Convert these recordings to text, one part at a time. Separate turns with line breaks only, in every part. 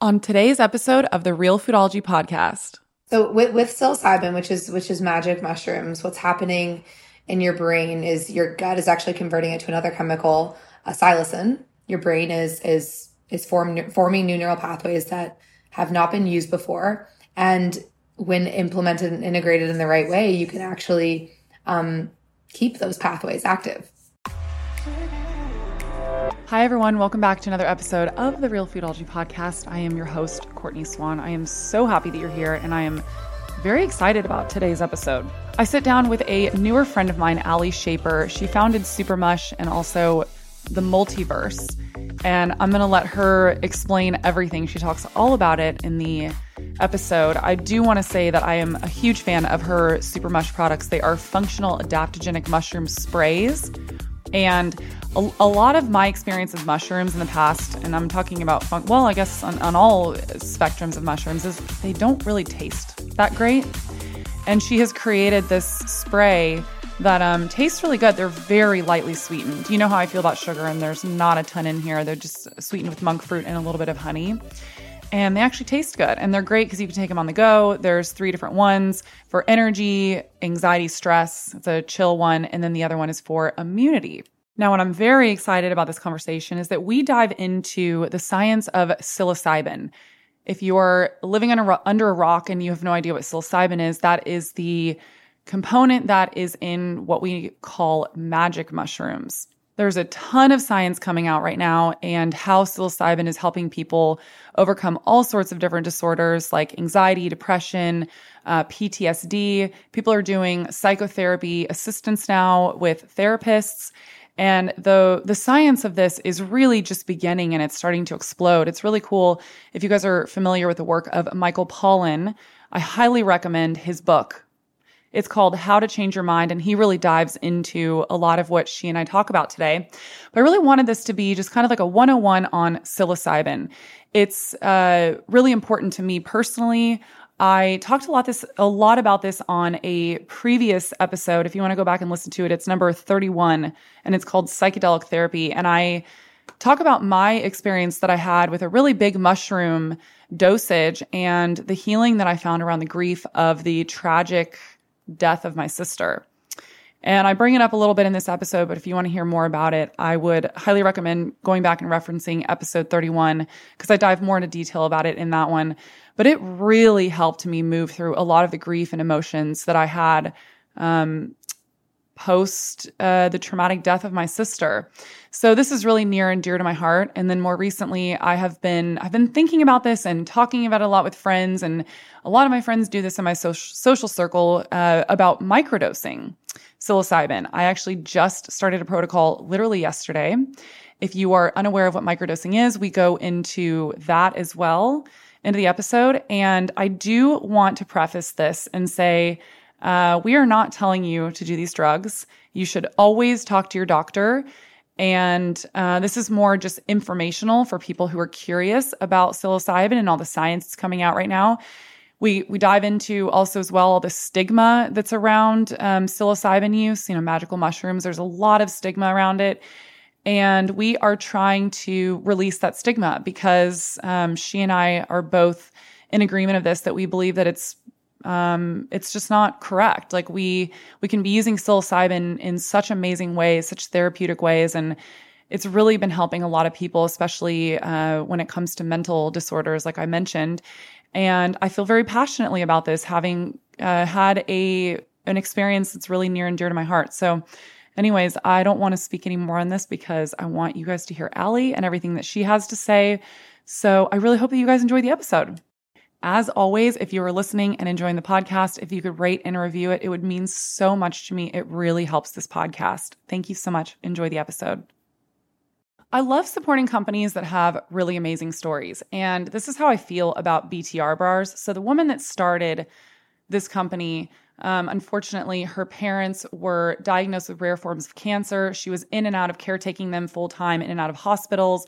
on today's episode of the Real Foodology podcast.
So with, with psilocybin, which is which is magic mushrooms, what's happening in your brain is your gut is actually converting it to another chemical, a psilocin. Your brain is is is form, forming new neural pathways that have not been used before, and when implemented and integrated in the right way, you can actually um, keep those pathways active.
Hi, everyone. Welcome back to another episode of the Real Foodology Podcast. I am your host, Courtney Swan. I am so happy that you're here, and I am very excited about today's episode. I sit down with a newer friend of mine, Alli Schaper. She founded Supermush and also the Multiverse. And I'm going to let her explain everything. She talks all about it in the episode. I do want to say that I am a huge fan of her Supermush products. They are functional adaptogenic mushroom sprays. And a, a, lot of my experience with mushrooms in the past, and I'm talking about, fun- well, I guess on, on all spectrums of mushrooms, is they don't really taste that great. And she has created this spray that um, tastes really good. They're very lightly sweetened. You know how I feel about sugar, and there's not a ton in here. They're just sweetened with monk fruit and a little bit of honey. And they actually taste good. And they're great because you can take them on the go. There's three different ones for energy, anxiety, stress. It's a chill one. And then the other one is for immunity. Now, what I'm very excited about this conversation is that we dive into the science of psilocybin. If you're living under, a rock and you have no idea what psilocybin is, that is the component that is in what we call magic mushrooms. There's a ton of science coming out right now and how psilocybin is helping people overcome all sorts of different disorders like anxiety, depression, uh, PTSD. People are doing psychotherapy assistance now with therapists. And the the science of this is really just beginning and it's starting to explode. It's really cool. If you guys are familiar with the work of Michael Pollan, I highly recommend his book. It's called How to Change Your Mind, and he really dives into a lot of what she and I talk about today. But I really wanted this to be just kind of like a 101 on psilocybin. It's uh, really important to me personally. I talked a lot this a lot about this on a previous episode. If you want to go back and listen to it, it's number 31 and it's called psychedelic therapy and I talk about my experience that I had with a really big mushroom dosage and the healing that I found around the grief of the tragic death of my sister. And I bring it up a little bit in this episode, but if you want to hear more about it, I would highly recommend going back and referencing episode 31 because I dive more into detail about it in that one. But it really helped me move through a lot of the grief and emotions that I had um, post uh, the traumatic death of my sister. So this is really near and dear to my heart. And then more recently, I have been I've been thinking about this and talking about it a lot with friends, and a lot of my friends do this in my social social circle uh, about microdosing psilocybin. I actually just started a protocol literally yesterday. If you are unaware of what microdosing is, we go into that as well into the episode. And I do want to preface this and say, uh, we are not telling you to do these drugs. You should always talk to your doctor. And uh, this is more just informational for people who are curious about psilocybin and all the science that's coming out right now. We we dive into also as well the stigma that's around um, psilocybin use. You know, magical mushrooms. There's a lot of stigma around it, and we are trying to release that stigma because um, she and I are both in agreement of this that we believe that it's um, it's just not correct. Like we we can be using psilocybin in such amazing ways, such therapeutic ways, and it's really been helping a lot of people, especially uh, when it comes to mental disorders, like I mentioned. And I feel very passionately about this, having uh, had a an experience that's really near and dear to my heart. So Anyways, I don't want to speak any more on this because I want you guys to hear Alli and everything that she has to say. So I really hope that you guys enjoy the episode. As always, if you are listening and enjoying the podcast, if you could rate and review it, it would mean so much to me. It really helps this podcast. Thank you so much. Enjoy the episode. I love supporting companies that have really amazing stories. And this is how I feel about BTR bars. So, the woman that started this company um, unfortunately, her parents were diagnosed with rare forms of cancer. She was in and out of caretaking them full time, in and out of hospitals.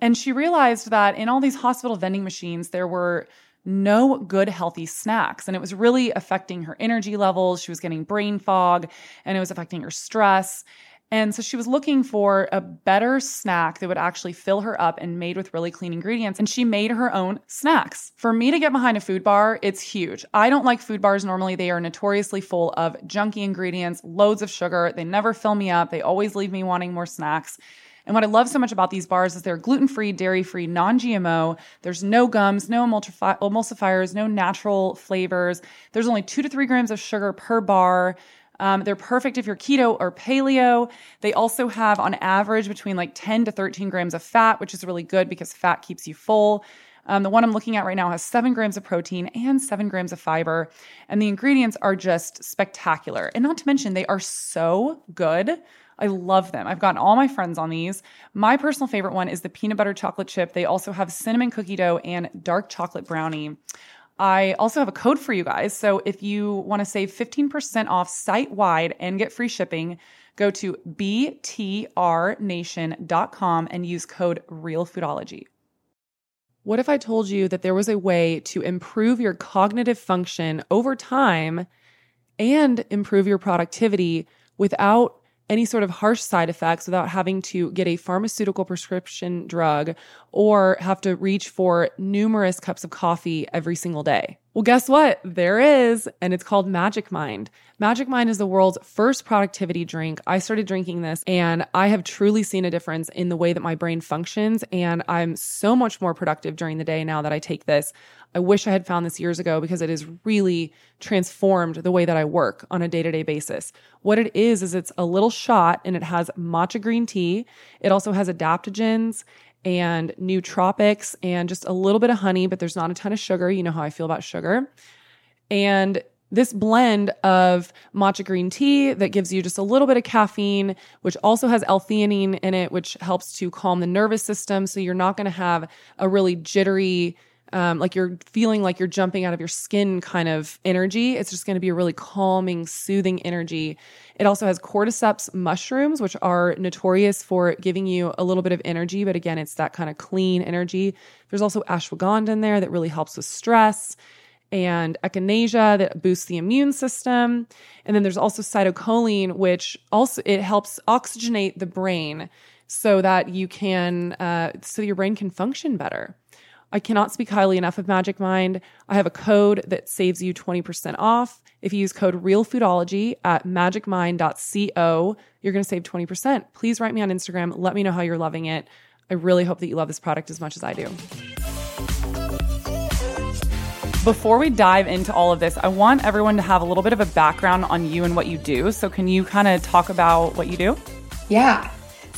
And she realized that in all these hospital vending machines, there were no good, healthy snacks. And it was really affecting her energy levels. She was getting brain fog and it was affecting her stress. And so she was looking for a better snack that would actually fill her up and made with really clean ingredients. And she made her own snacks. For me to get behind a food bar, it's huge. I don't like food bars normally. They are notoriously full of junky ingredients, loads of sugar. They never fill me up. They always leave me wanting more snacks. And what I love so much about these bars is they're gluten free, dairy free, non GMO. There's no gums, no emulsifiers, no natural flavors. There's only two to three grams of sugar per bar. Um, they're perfect if you're keto or paleo. They also have, on average, between like 10 to 13 grams of fat, which is really good because fat keeps you full. Um, the one I'm looking at right now has seven grams of protein and seven grams of fiber. And the ingredients are just spectacular. And not to mention, they are so good. I love them. I've gotten all my friends on these. My personal favorite one is the peanut butter chocolate chip. They also have cinnamon cookie dough and dark chocolate brownie. I also have a code for you guys. So if you want to save 15% off site wide and get free shipping, go to btrnation.com and use code REALFoodology. What if I told you that there was a way to improve your cognitive function over time and improve your productivity without any sort of harsh side effects without having to get a pharmaceutical prescription drug or have to reach for numerous cups of coffee every single day. Well, guess what? There is, and it's called Magic Mind. Magic Mind is the world's first productivity drink. I started drinking this and I have truly seen a difference in the way that my brain functions. And I'm so much more productive during the day now that I take this. I wish I had found this years ago because it has really transformed the way that I work on a day to day basis. What it is, is it's a little shot and it has matcha green tea. It also has adaptogens and nootropics and just a little bit of honey, but there's not a ton of sugar. You know how I feel about sugar. And this blend of matcha green tea that gives you just a little bit of caffeine, which also has L-theanine in it, which helps to calm the nervous system. So you're not going to have a really jittery, um, like you're feeling like you're jumping out of your skin kind of energy. It's just going to be a really calming, soothing energy. It also has cordyceps mushrooms, which are notorious for giving you a little bit of energy, but again, it's that kind of clean energy. There's also ashwagandha in there that really helps with stress and echinacea that boosts the immune system. And then there's also citicoline, which also it helps oxygenate the brain so that you can uh, so your brain can function better. I cannot speak highly enough of Magic Mind. I have a code that saves you 20% off. If you use code REALFoodology at magicmind.co, you're going to save 20%. Please write me on Instagram. Let me know how you're loving it. I really hope that you love this product as much as I do. Before we dive into all of this, I want everyone to have a little bit of a background on you and what you do. So, can you kind of talk about what you do?
Yeah.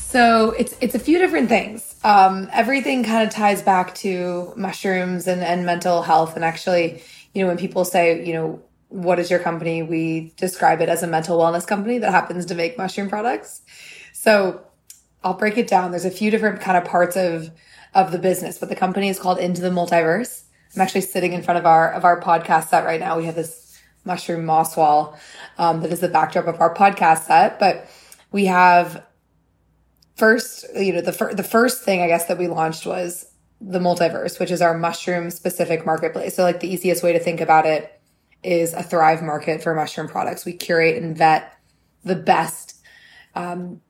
So it's it's a few different things. Um, everything kind of ties back to mushrooms and, and mental health. And actually, you know, when people say, you know, what is your company? We describe it as a mental wellness company that happens to make mushroom products. So I'll break it down. There's a few different kind of parts of of the business, but the company is called Into the Multiverse. I'm actually sitting in front of our of our podcast set right now. We have this mushroom moss wall um, that is the backdrop of our podcast set, but we have first, you know, the, fir- the first thing I guess that we launched was the multiverse, which is our mushroom specific marketplace. So like the easiest way to think about it is a thrive market for mushroom products. We curate and vet the best, um,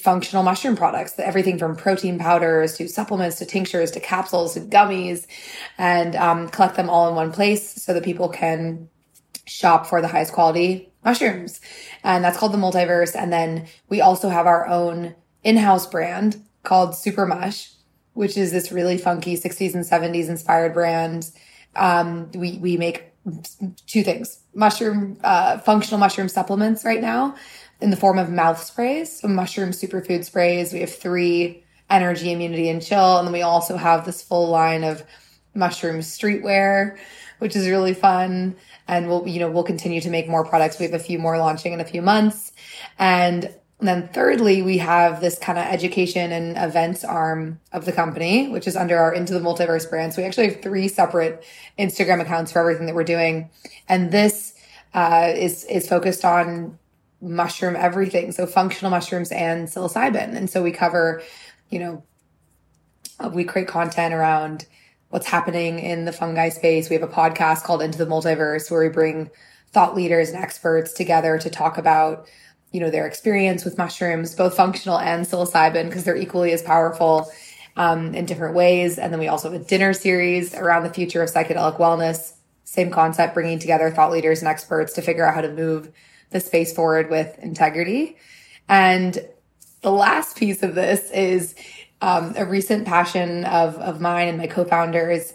functional mushroom products, everything from protein powders to supplements to tinctures to capsules to gummies and, um, collect them all in one place so that people can shop for the highest quality mushrooms. And that's called the multiverse. And then we also have our own in-house brand called Super Mush, which is this really funky 60s and 70s inspired brand. Um, we, we make two things, mushroom, uh, functional mushroom supplements right now in the form of mouth sprays. So mushroom superfood sprays. We have three energy, immunity, and chill. And then we also have this full line of mushroom streetwear, which is really fun. And we'll, you know, we'll continue to make more products. We have a few more launching in a few months. And and then thirdly, we have this kind of education and events arm of the company, which is under our Into the Multiverse brand. So we actually have three separate Instagram accounts for everything that we're doing. And this uh, is is focused on mushroom everything. So functional mushrooms and psilocybin. And so we cover, you know, uh, we create content around what's happening in the fungi space. We have a podcast called Into the Multiverse where we bring thought leaders and experts together to talk about you know, their experience with mushrooms, both functional and psilocybin, because they're equally as powerful um, in different ways. And then we also have a dinner series around the future of psychedelic wellness. Same concept, bringing together thought leaders and experts to figure out how to move the space forward with integrity. And the last piece of this is um, a recent passion of, of mine and my co-founders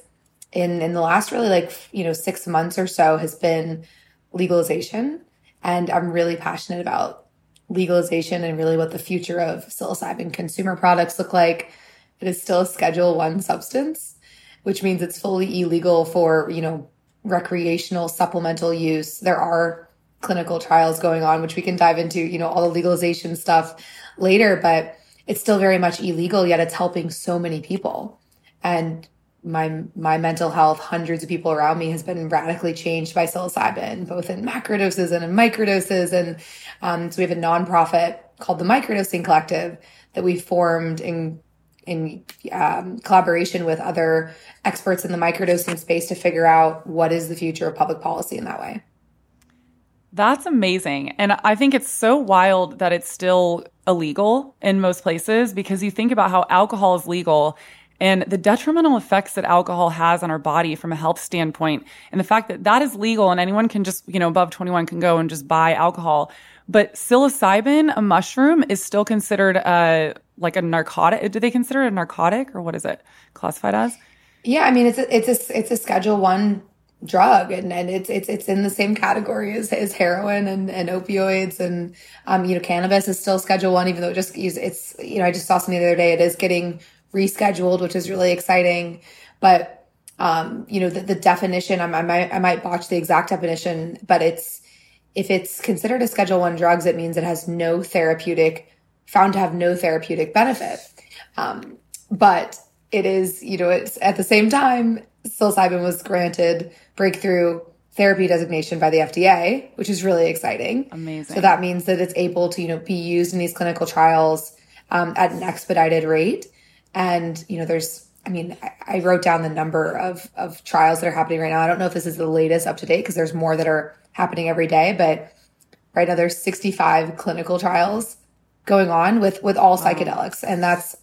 in, in the last really like, you know, six months or so has been legalization. And I'm really passionate about legalization and really what the future of psilocybin consumer products look like. It is still a schedule one substance, which means it's fully illegal for, you know, recreational supplemental use. There are clinical trials going on, which we can dive into, you know, all the legalization stuff later, but it's still very much illegal, yet it's helping so many people. And my my mental health, hundreds of people around me has been radically changed by psilocybin, both in macrodoses and in microdoses. And um, so we have a nonprofit called the Microdosing Collective that we formed in in um, collaboration with other experts in the microdosing space to figure out what is the future of public policy in that way.
That's amazing. And I think it's so wild that it's still illegal in most places because you think about how alcohol is legal and the detrimental effects that alcohol has on our body from a health standpoint and the fact that that is legal and anyone can just, you know, above 21 can go and just buy alcohol. But psilocybin, a mushroom, is still considered a like a narcotic. Do they consider it a narcotic or what is it classified as?
Yeah, I mean it's a, it's a it's a Schedule One drug, and, and it's it's it's in the same category as, as heroin and, and opioids, and um you know cannabis is still Schedule One, even though it just it's you know I just saw something the other day. It is getting rescheduled, which is really exciting, but um, you know, the, the definition, I, I, might, I might botch the exact definition, but it's, if it's considered a schedule one drugs, it means it has no therapeutic found to have no therapeutic benefit. Um, but it is, you know, it's at the same time, psilocybin was granted breakthrough therapy designation by the FDA, which is really exciting.
Amazing.
So that means that it's able to, you know, be used in these clinical trials um, at an expedited rate. And, you know, there's, I mean, I, I wrote down the number of, of trials that are happening right now. I don't know if this is the latest up to date because there's more that are happening every day, but right now there's 65 clinical trials going on with with all psychedelics, and that's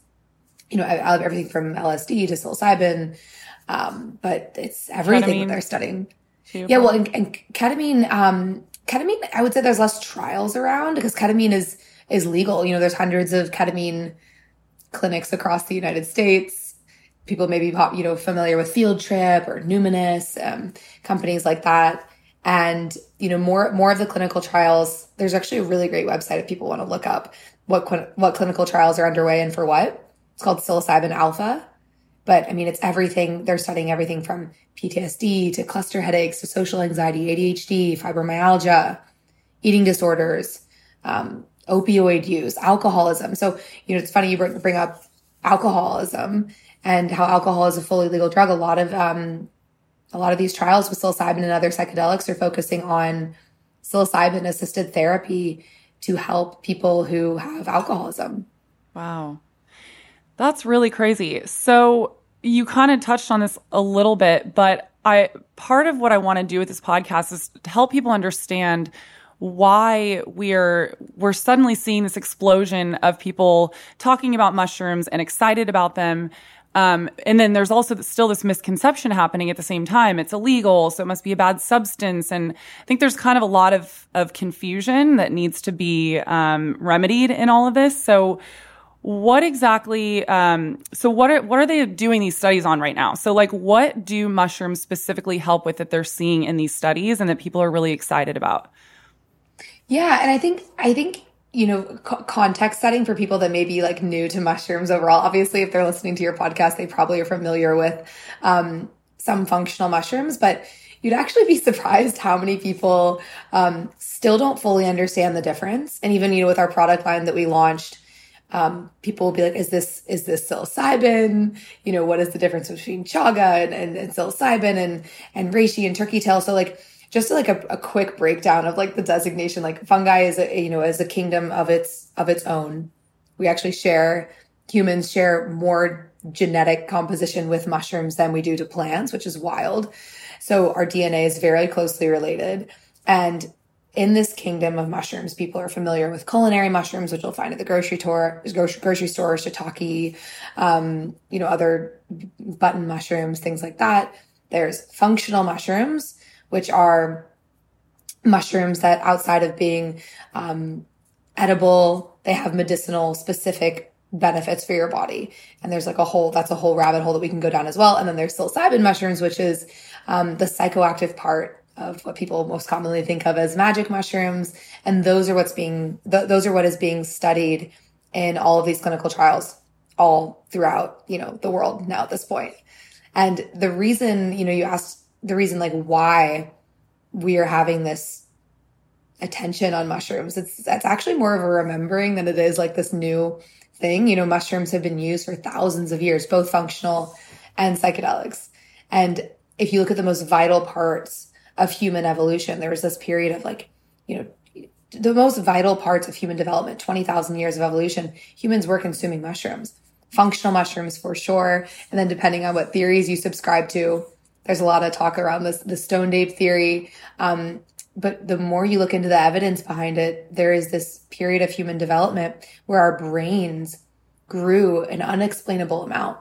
you know I, I everything from LSD to psilocybin, um, but it's everything that they're studying. Yeah, well, and, and ketamine, um, ketamine, I would say there's less trials around because ketamine is is legal. You know, there's hundreds of ketamine clinics across the United States. People may be you know familiar with Field Trip or Numinus, um, companies like that. And you know more more of the clinical trials. There's actually a really great website if people want to look up what what clinical trials are underway and for what. It's called psilocybin alpha. But I mean, it's everything. They're studying everything from PTSD to cluster headaches to social anxiety, ADHD, fibromyalgia, eating disorders, um, opioid use, alcoholism. So, you know, it's funny you bring up alcoholism and how alcohol is a fully legal drug. A lot of, um, a lot of these trials with psilocybin and other psychedelics are focusing on psilocybin assisted therapy to help people who have alcoholism.
Wow. That's really crazy. So you kind of touched on this a little bit, but I part of what I want to do with this podcast is to help people understand why we're we're suddenly seeing this explosion of people talking about mushrooms and excited about them um, and then there's also still this misconception happening at the same time. It's illegal, so it must be a bad substance. And I think there's kind of a lot of, of confusion that needs to be um, remedied in all of this. So, what exactly? Um, so, what are what are they doing these studies on right now? So, like, what do mushrooms specifically help with that they're seeing in these studies and that people are really excited about?
Yeah, and I think I think you know, co- context setting for people that may be like new to mushrooms overall. Obviously, if they're listening to your podcast, they probably are familiar with um, some functional mushrooms, but you'd actually be surprised how many people um, still don't fully understand the difference. And even, you know, with our product line that we launched, um, people will be like, is this, is this psilocybin? You know, what is the difference between chaga and, and, and psilocybin and, and reishi and turkey tail? So like, just like a, a, quick breakdown of like the designation. Like fungi is a you know is a kingdom of its of its own. We actually share humans share more genetic composition with mushrooms than we do to plants which is wild. So our dna is very closely related. And in this kingdom of mushrooms, people are familiar with culinary mushrooms, which you'll find at the grocery store, grocery, store, shiitake, um, you know, other button mushrooms, things like that. There's functional mushrooms, which are mushrooms that outside of being um, edible, they have medicinal specific benefits for your body. And there's like a whole, that's a whole rabbit hole that we can go down as well. And then there's psilocybin mushrooms, which is um, the psychoactive part of what people most commonly think of as magic mushrooms. And those are what's being, th- those are what is being studied in all of these clinical trials all throughout, you know, the world now at this point. And the reason, you know, you asked the reason like why we are having this attention on mushrooms. It's that's actually more of a remembering than it is like this new thing. You know, mushrooms have been used for thousands of years, both functional and psychedelics. And if you look at the most vital parts of human evolution, there was this period of like, you know, the most vital parts of human development, 20,000 years of evolution, humans were consuming mushrooms, functional mushrooms for sure. And then depending on what theories you subscribe to, there's a lot of talk around this, the stone ape theory. Um, but the more you look into the evidence behind it, there is this period of human development where our brains grew an unexplainable amount.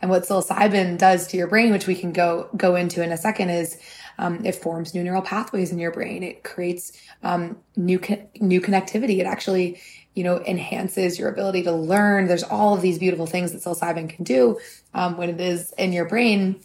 And what psilocybin does to your brain, which we can go go into in a second, is um, it forms new neural pathways in your brain. It creates um, new co- new connectivity. It actually, you know, enhances your ability to learn. There's all of these beautiful things that psilocybin can do um, when it is in your brain.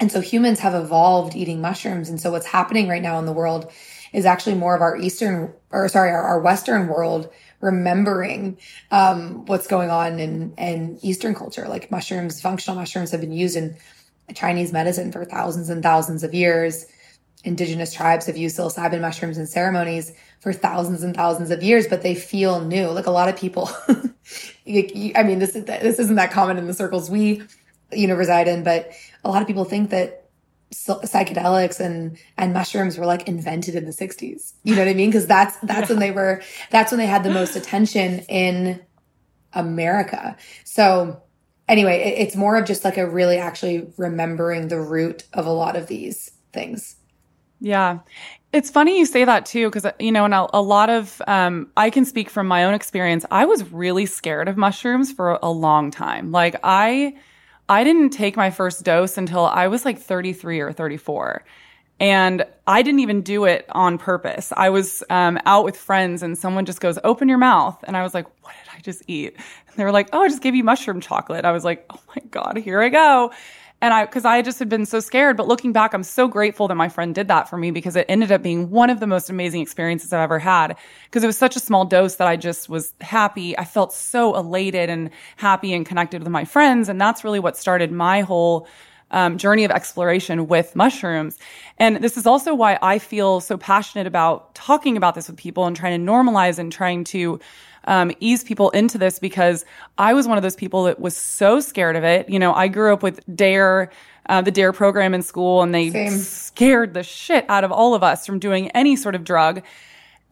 And so humans have evolved eating mushrooms. And so what's happening right now in the world is actually more of our Eastern, or sorry, our, our Western world remembering um, what's going on in, in Eastern culture. Like mushrooms, functional mushrooms have been used in Chinese medicine for thousands and thousands of years. Indigenous tribes have used psilocybin mushrooms in ceremonies for thousands and thousands of years, but they feel new. Like a lot of people, I mean, this, this isn't that common in the circles we you know, reside in. But a lot of people think that psychedelics and and mushrooms were like invented in the 60s you know what i mean? Because that's that's yeah. when they were that's when they had the most attention in america. So anyway it, it's more of just like a really actually remembering the root of a lot of these things.
Yeah. It's funny you say that too because you know and a, a lot of um, i can speak from my own experience. I was really scared of mushrooms for a long time. Like i I didn't take my first dose until I was like 33 or 34. And I didn't even do it on purpose. I was um, out with friends and someone just goes, open your mouth. And I was like, what did I just eat? And they were like, oh, I just gave you mushroom chocolate. I was like, oh my God, here I go. And I, cause I just had been so scared. But looking back, I'm so grateful that my friend did that for me because it ended up being one of the most amazing experiences I've ever had. Cause it was such a small dose that I just was happy. I felt so elated and happy and connected with my friends. And that's really what started my whole um, journey of exploration with mushrooms. And this is also why I feel so passionate about talking about this with people and trying to normalize and trying to um, ease people into this because I was one of those people that was so scared of it. You know, I grew up with DARE, uh, the DARE program in school, and they Same. scared the shit out of all of us from doing any sort of drug.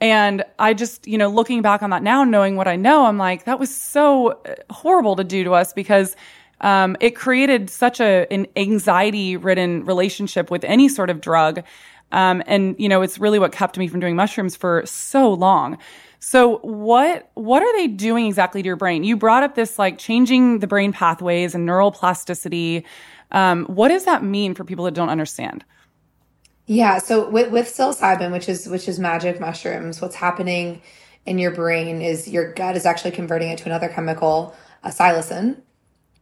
And I just, you know, looking back on that now, knowing what I know, I'm like, that was so uh, horrible to do to us because um, it created such a an anxiety ridden relationship with any sort of drug. Um, and you know, it's really what kept me from doing mushrooms for so long. So what what are they doing exactly to your brain? You brought up this like changing the brain pathways and neural plasticity. Um, what does that mean for people that don't understand?
Yeah, so with, with psilocybin, which is which is magic mushrooms, what's happening in your brain is your gut is actually converting it to another chemical, a psilocin,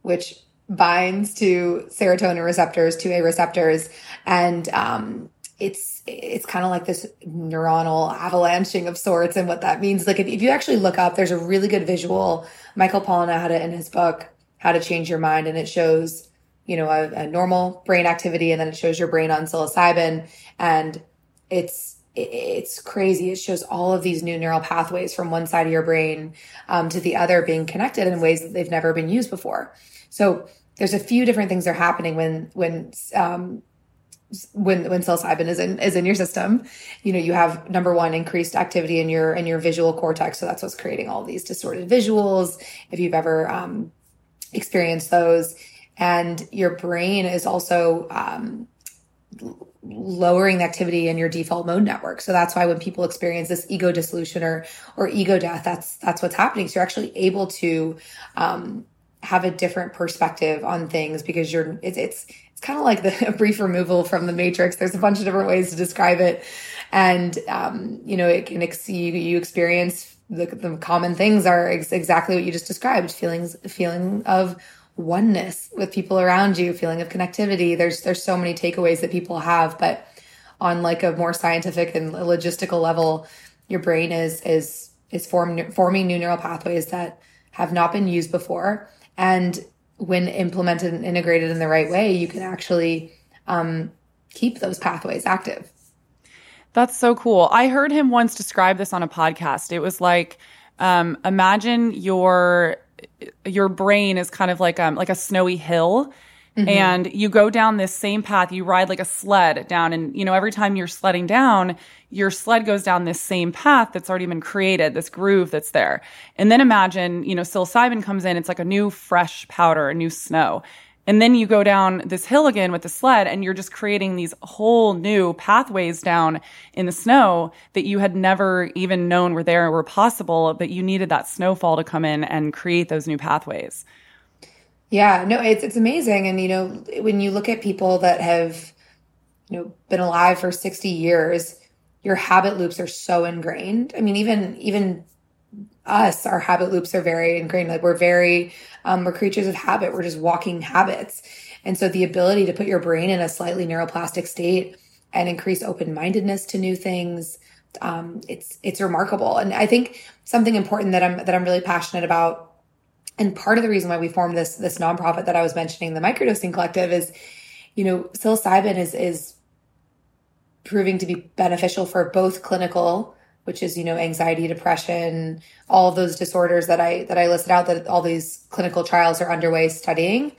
which binds to serotonin receptors, 2A receptors, and um, it's it's kind of like this neuronal avalanching of sorts and what that means like if, if you actually look up there's a really good visual michael pollan had it in his book how to change your mind and it shows you know a, a normal brain activity and then it shows your brain on psilocybin and it's it's crazy. It shows all of these new neural pathways from one side of your brain um, to the other being connected in ways that they've never been used before. So there's a few different things that are happening when when um, when when psilocybin is in is in your system you know you have number one increased activity in your in your visual cortex so that's what's creating all these distorted visuals if you've ever um, experienced those and your brain is also um, lowering the activity in your default mode network. So that's why when people experience this ego dissolution or or ego death, that's that's what's happening. So you're actually able to um, have a different perspective on things because you're it's it's it's kind of like the brief removal from the matrix. There's a bunch of different ways to describe it, and um, you know it can ex- you, you experience the, the common things are ex- exactly what you just described feelings feeling of oneness with people around you, feeling of connectivity. There's there's so many takeaways that people have, but on like a more scientific and logistical level, your brain is is is form, forming new neural pathways that have not been used before, and when implemented and integrated in the right way, you can actually um, keep those pathways active.
That's so cool. I heard him once describe this on a podcast. It was like, um, imagine your your brain is kind of like um like a snowy hill mm-hmm. and you go down this same path you ride like a sled down and you know every time you're sledding down your sled goes down this same path that's already been created this groove that's there and then imagine you know psilocybin comes in it's like a new fresh powder a new snow and then you go down this hill again with the sled and you're just creating these whole new pathways down in the snow that you had never even known were there or were possible, but you needed that snowfall to come in and create those new pathways.
Yeah, no, it's it's amazing. And you know, when you look at people that have, you know, been alive for 60 years, your habit loops are so ingrained. I mean, even even us, our habit loops are very ingrained. Like we're very, um, we're creatures of habit. We're just walking habits. And so the ability to put your brain in a slightly neuroplastic state and increase open mindedness to new things, um, it's it's remarkable. And I think something important that I'm that I'm really passionate about, and part of the reason why we formed this this nonprofit that I was mentioning, the Microdosing Collective, is, you know, psilocybin is is proving to be beneficial for both clinical which is you know anxiety depression all those disorders that i that i listed out that all these clinical trials are underway studying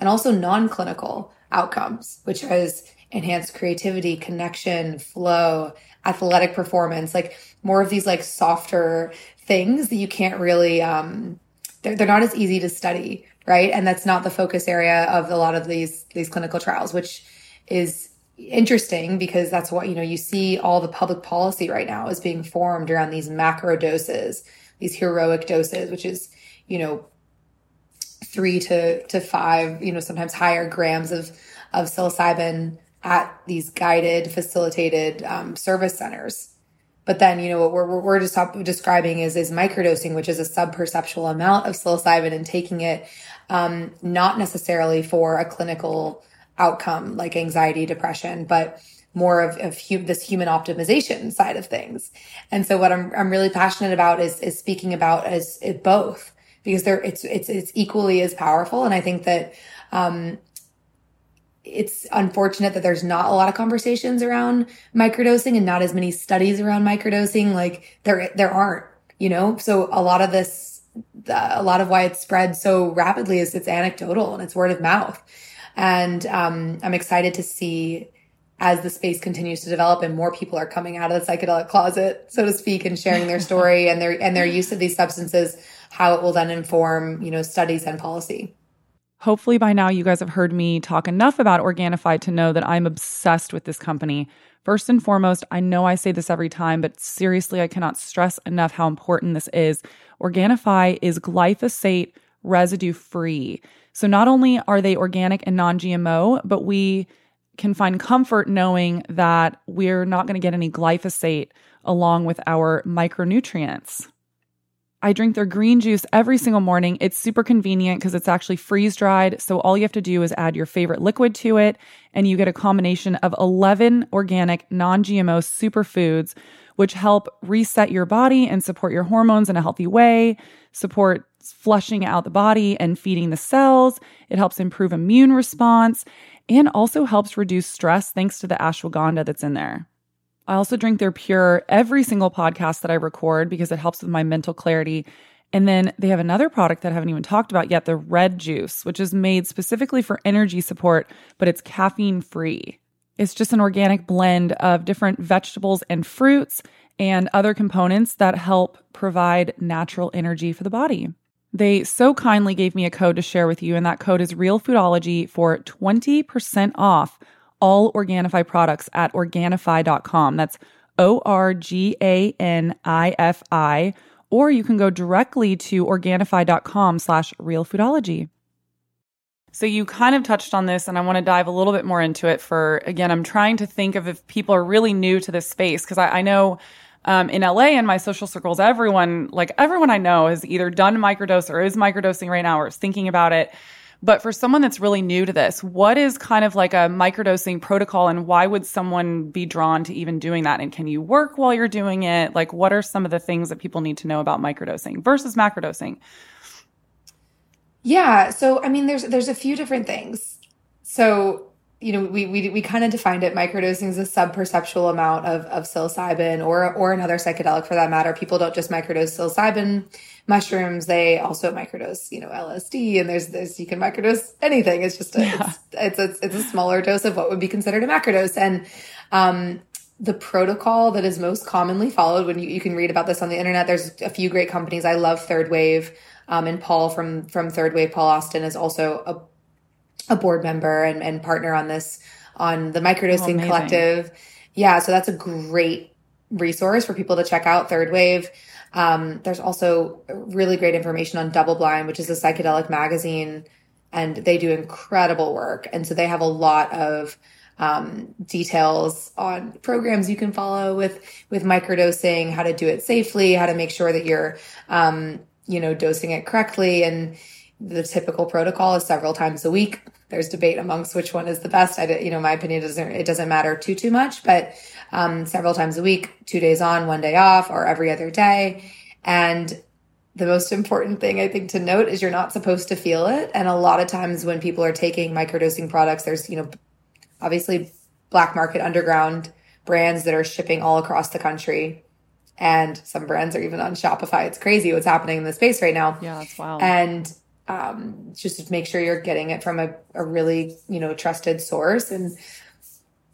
and also non-clinical outcomes which is enhanced creativity connection flow athletic performance like more of these like softer things that you can't really um they're, they're not as easy to study right? And that's not the focus area of a lot of these these clinical trials which is interesting because that's what you know you see all the public policy right now is being formed around these macro doses these heroic doses which is you know three to to five you know sometimes higher grams of of psilocybin at these guided facilitated um, service centers but then you know what we're, we're just describing is is microdosing which is a subperceptual amount of psilocybin and taking it um, not necessarily for a clinical outcome like anxiety, depression, but more of, of this human optimization side of things. And so what I'm, I'm really passionate about is, is speaking about as both because they're, it's, it's, it's equally as powerful. And I think that, um, it's unfortunate that there's not a lot of conversations around microdosing and not as many studies around microdosing. Like there, there aren't, you know, so a lot of this, a lot of why it's spread so rapidly is it's anecdotal and it's word of mouth. And um, I'm excited to see as the space continues to develop and more people are coming out of the psychedelic closet, so to speak, and sharing their story and their and their use of these substances, how it will then inform, you know, studies and policy.
Hopefully by now you guys have heard me talk enough about Organifi to know that I'm obsessed with this company. First and foremost, I know I say this every time, but seriously, I cannot stress enough how important this is. Organifi is glyphosate residue free. So not only are they organic and non GMO, but we can find comfort knowing that we're not going to get any glyphosate along with our micronutrients. I drink their green juice every single morning. It's super convenient because it's actually freeze dried. So all you have to do is add your favorite liquid to it, and you get a combination of 11 organic, non GMO superfoods, which help reset your body and support your hormones in a healthy way, support flushing out the body and feeding the cells. It helps improve immune response and also helps reduce stress thanks to the ashwagandha that's in there. I also drink their pure every single podcast that I record because it helps with my mental clarity. And then they have another product that I haven't even talked about yet, the red juice, which is made specifically for energy support, but it's caffeine free. It's just an organic blend of different vegetables and fruits and other components that help provide natural energy for the body. They so kindly gave me a code to share with you, and that code is Real Foodology for 20% off all Organifi products at Organifi.com. That's O R G A N I F I. Or you can go directly to Organifi.com slash realfoodology. So you kind of touched on this, and I want to dive a little bit more into it. For again, I'm trying to think of if people are really new to this space because I, I, know um, in LA and my social circles, everyone like everyone I know has either done microdose or is microdosing right now or is thinking about it. But for someone that's really new to this, what is kind of like a microdosing protocol and why would someone be drawn to even doing that? And can you work while you're doing it? Like, what are some of the things that people need to know about microdosing versus macrodosing?
Yeah. So, I mean, there's, there's a few different things. So, you know, we, we, we kind of defined it. Microdosing is a sub-perceptual amount of, of psilocybin or, or another psychedelic for that matter. People don't just microdose psilocybin mushrooms. They also microdose, you know, LSD and there's this, you can microdose anything. It's just a, yeah. it's, it's, a, it's a smaller dose of what would be considered a macrodose. And, um, the protocol that is most commonly followed when you, you can read about this on the internet, there's a few great companies. I love Third Wave. Um, and Paul from from Third Wave, Paul Austin, is also a, a board member and, and partner on this on the microdosing oh, collective. Yeah, so that's a great resource for people to check out. Third Wave. Um, there's also really great information on Double Blind, which is a psychedelic magazine, and they do incredible work. And so they have a lot of um, details on programs you can follow with with microdosing, how to do it safely, how to make sure that you're um, you know, dosing it correctly. And the typical protocol is several times a week. There's debate amongst which one is the best. I, you know, my opinion doesn't, it doesn't matter too, too much, but, um, several times a week, two days on, one day off, or every other day. And the most important thing I think to note is you're not supposed to feel it. And a lot of times when people are taking microdosing products, there's, you know, obviously black market underground brands that are shipping all across the country and some brands are even on Shopify. It's crazy what's happening in the space right now.
Yeah, that's wild.
And um, just to make sure you're getting it from a, a really, you know, trusted source and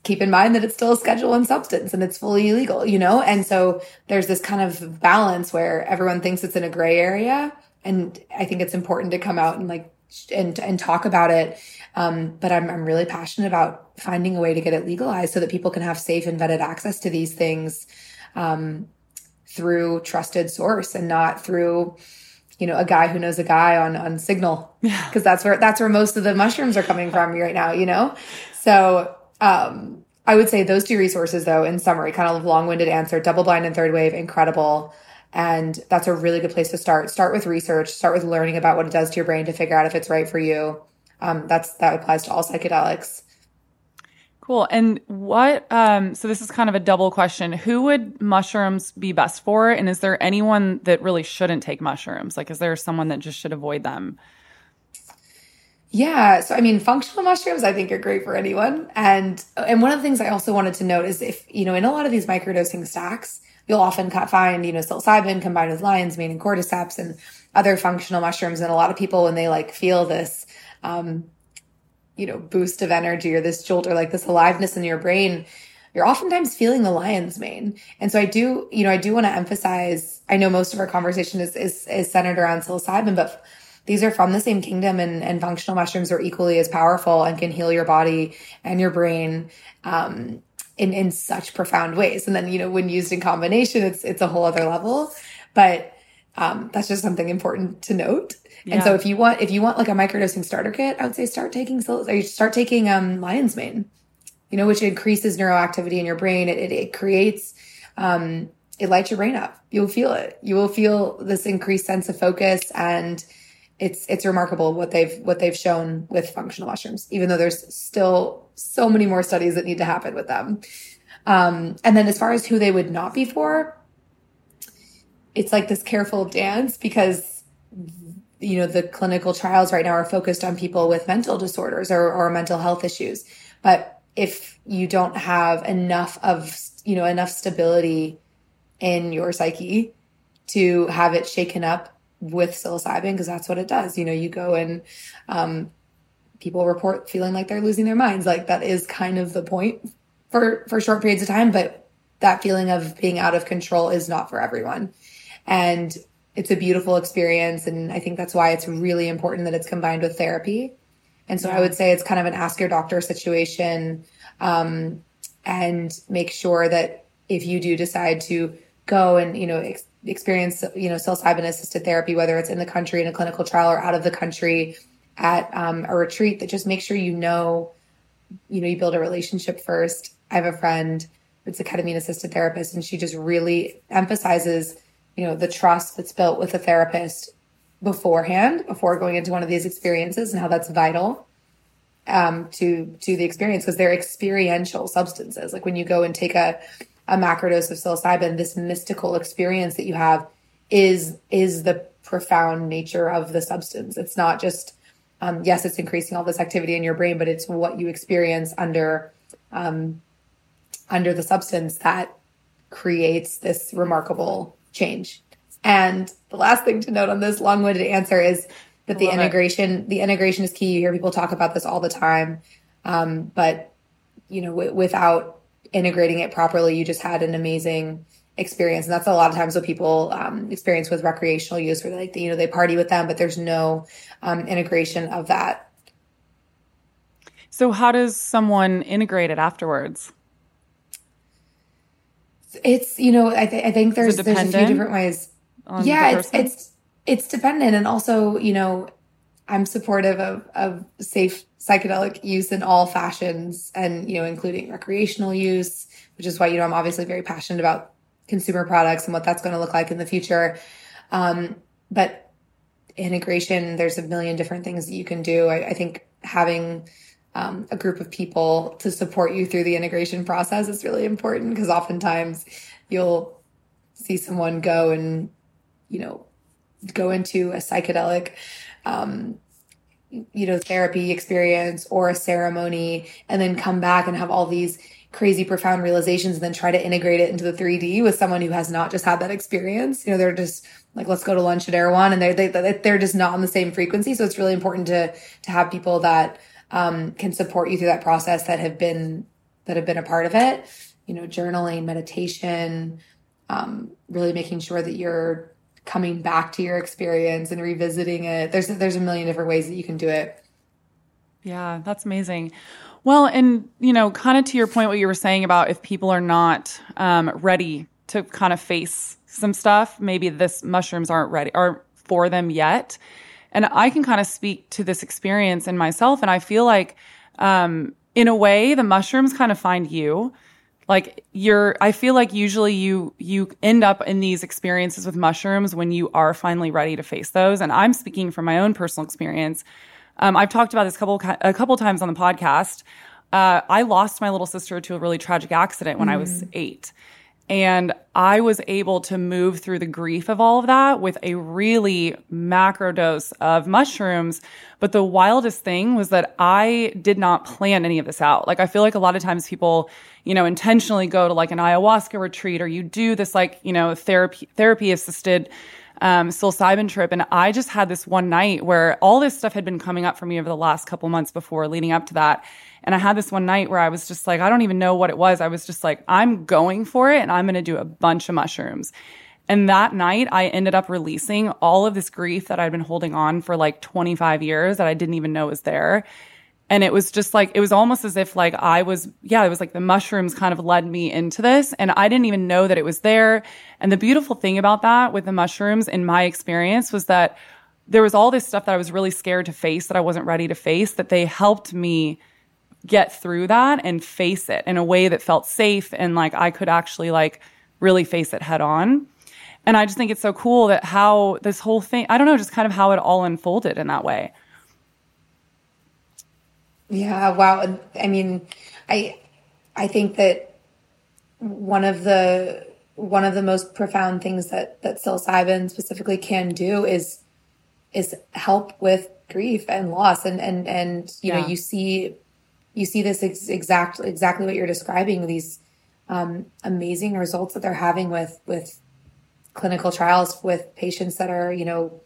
keep in mind that it's still a schedule one substance and it's fully illegal, you know? And so there's this kind of balance where everyone thinks it's in a gray area. And I think it's important to come out and like, and, and talk about it. Um, but I'm, I'm really passionate about finding a way to get it legalized so that people can have safe and vetted access to these things. Um, through trusted source and not through you know a guy who knows a guy on on signal because that's where that's where most of the mushrooms are coming from right now you know so um i would say those two resources though in summary kind of long-winded answer double blind and third wave incredible and that's a really good place to start start with research start with learning about what it does to your brain to figure out if it's right for you um, that's that applies to all psychedelics
Cool. And what, um, so this is kind of a double question. Who would mushrooms be best for? And is there anyone that really shouldn't take mushrooms? Like, is there someone that just should avoid them?
Yeah. So, I mean, functional mushrooms, I think are great for anyone. And, and one of the things I also wanted to note is if, you know, in a lot of these microdosing stacks, you'll often find, you know, psilocybin combined with lion's mane and cordyceps and other functional mushrooms. And a lot of people, when they like feel this, um, you know, boost of energy or this jolt or like this aliveness in your brain, you're oftentimes feeling the lion's mane. And so I do, you know, I do want to emphasize, I know most of our conversation is, is, is centered around psilocybin, but these are from the same kingdom and, and functional mushrooms are equally as powerful and can heal your body and your brain. Um, in, in such profound ways. And then, you know, when used in combination, it's, it's a whole other level, but, um, that's just something important to note. Yeah. And so if you want, if you want like a microdosing starter kit, I would say start taking, or start taking, um, lion's mane, you know, which increases neuroactivity in your brain. It, it, it creates, um, it lights your brain up. You'll feel it. You will feel this increased sense of focus and it's, it's remarkable what they've, what they've shown with functional mushrooms, even though there's still so many more studies that need to happen with them. Um, and then as far as who they would not be for, it's like this careful dance because you know, the clinical trials right now are focused on people with mental disorders or, or mental health issues. But if you don't have enough of, you know, enough stability in your psyche to have it shaken up with psilocybin, because that's what it does. You know, you go and, um, people report feeling like they're losing their minds. Like that is kind of the point for, for short periods of time, but that feeling of being out of control is not for everyone. And it's a beautiful experience. And I think that's why it's really important that it's combined with therapy. And so yeah. I would say it's kind of an ask your doctor situation. um, and make sure that if you do decide to go and you know ex- experience you know psilocybin assisted therapy, whether it's in the country in a clinical trial or out of the country at um, a retreat, that just make sure you know you know you build a relationship first. I have a friend it's a ketamine assisted therapist and she just really emphasizes you know the trust that's built with a therapist beforehand before going into one of these experiences and how that's vital um, to to the experience because they're experiential substances like when you go and take a a macrodose of psilocybin this mystical experience that you have is is the profound nature of the substance it's not just um, yes it's increasing all this activity in your brain but it's what you experience under um, under the substance that creates this remarkable change. And the last thing to note on this long-winded answer is that the integration, it. the integration is key. You hear people talk about this all the time. Um, but you know, w- without integrating it properly, you just had an amazing experience. And that's a lot of times what people um, experience with recreational use, where they, like, you know, they party with them, but there's no um, integration of that.
So, how does someone integrate it afterwards?
It's you know I, th- I think there's there's a few different ways. Yeah, it's it's it's dependent, and also you know I'm supportive of of safe psychedelic use in all fashions, and you know including recreational use, which is why you know I'm obviously very passionate about consumer products and what that's going to look like in the future. Um, but integration, there's a million different things that you can do. I, I think having um, a group of people to support you through the integration process is really important because oftentimes you'll see someone go and you know go into a psychedelic um, you know therapy experience or a ceremony and then come back and have all these crazy profound realizations and then try to integrate it into the 3d with someone who has not just had that experience you know they're just like let's go to lunch at erewhon and they're they, they're just not on the same frequency so it's really important to to have people that um, can support you through that process that have been that have been a part of it. You know, journaling, meditation, um, really making sure that you're coming back to your experience and revisiting it. There's there's a million different ways that you can do it.
Yeah, that's amazing. Well, and you know, kind of to your point, what you were saying about if people are not um, ready to kind of face some stuff, maybe this mushrooms aren't ready or for them yet. And I can kind of speak to this experience in myself. And I feel like, um, in a way, the mushrooms kind of find you. Like you're, I feel like usually you, you end up in these experiences with mushrooms when you are finally ready to face those. And I'm speaking from my own personal experience. Um, I've talked about this couple, a couple times on the podcast. Uh, I lost my little sister to a really tragic accident when mm. I was mm. eight. And I was able to move through the grief of all of that with a really macro dose of mushrooms. But the wildest thing was that I did not plan any of this out. Like, I feel like a lot of times people, you know, intentionally go to like an ayahuasca retreat or you do this like, you know, therapy, therapy assisted um, psilocybin trip. And I just had this one night where all this stuff had been coming up for me over the last couple months before leading up to that. And I had this one night where I was just like, I don't even know what it was. I was just like, I'm going for it and I'm going to do a bunch of mushrooms. And that night, I ended up releasing all of this grief that I'd been holding on for like 25 years that I didn't even know was there. And it was just like, it was almost as if like I was, yeah, it was like the mushrooms kind of led me into this and I didn't even know that it was there. And the beautiful thing about that with the mushrooms in my experience was that there was all this stuff that I was really scared to face that I wasn't ready to face that they helped me get through that and face it in a way that felt safe and like I could actually like really face it head on. And I just think it's so cool that how this whole thing, I don't know, just kind of how it all unfolded in that way.
Yeah, wow. I mean, I I think that one of the one of the most profound things that that psilocybin specifically can do is is help with grief and loss and and and you yeah. know you see you see this ex- exact exactly what you're describing these um, amazing results that they're having with with clinical trials with patients that are you know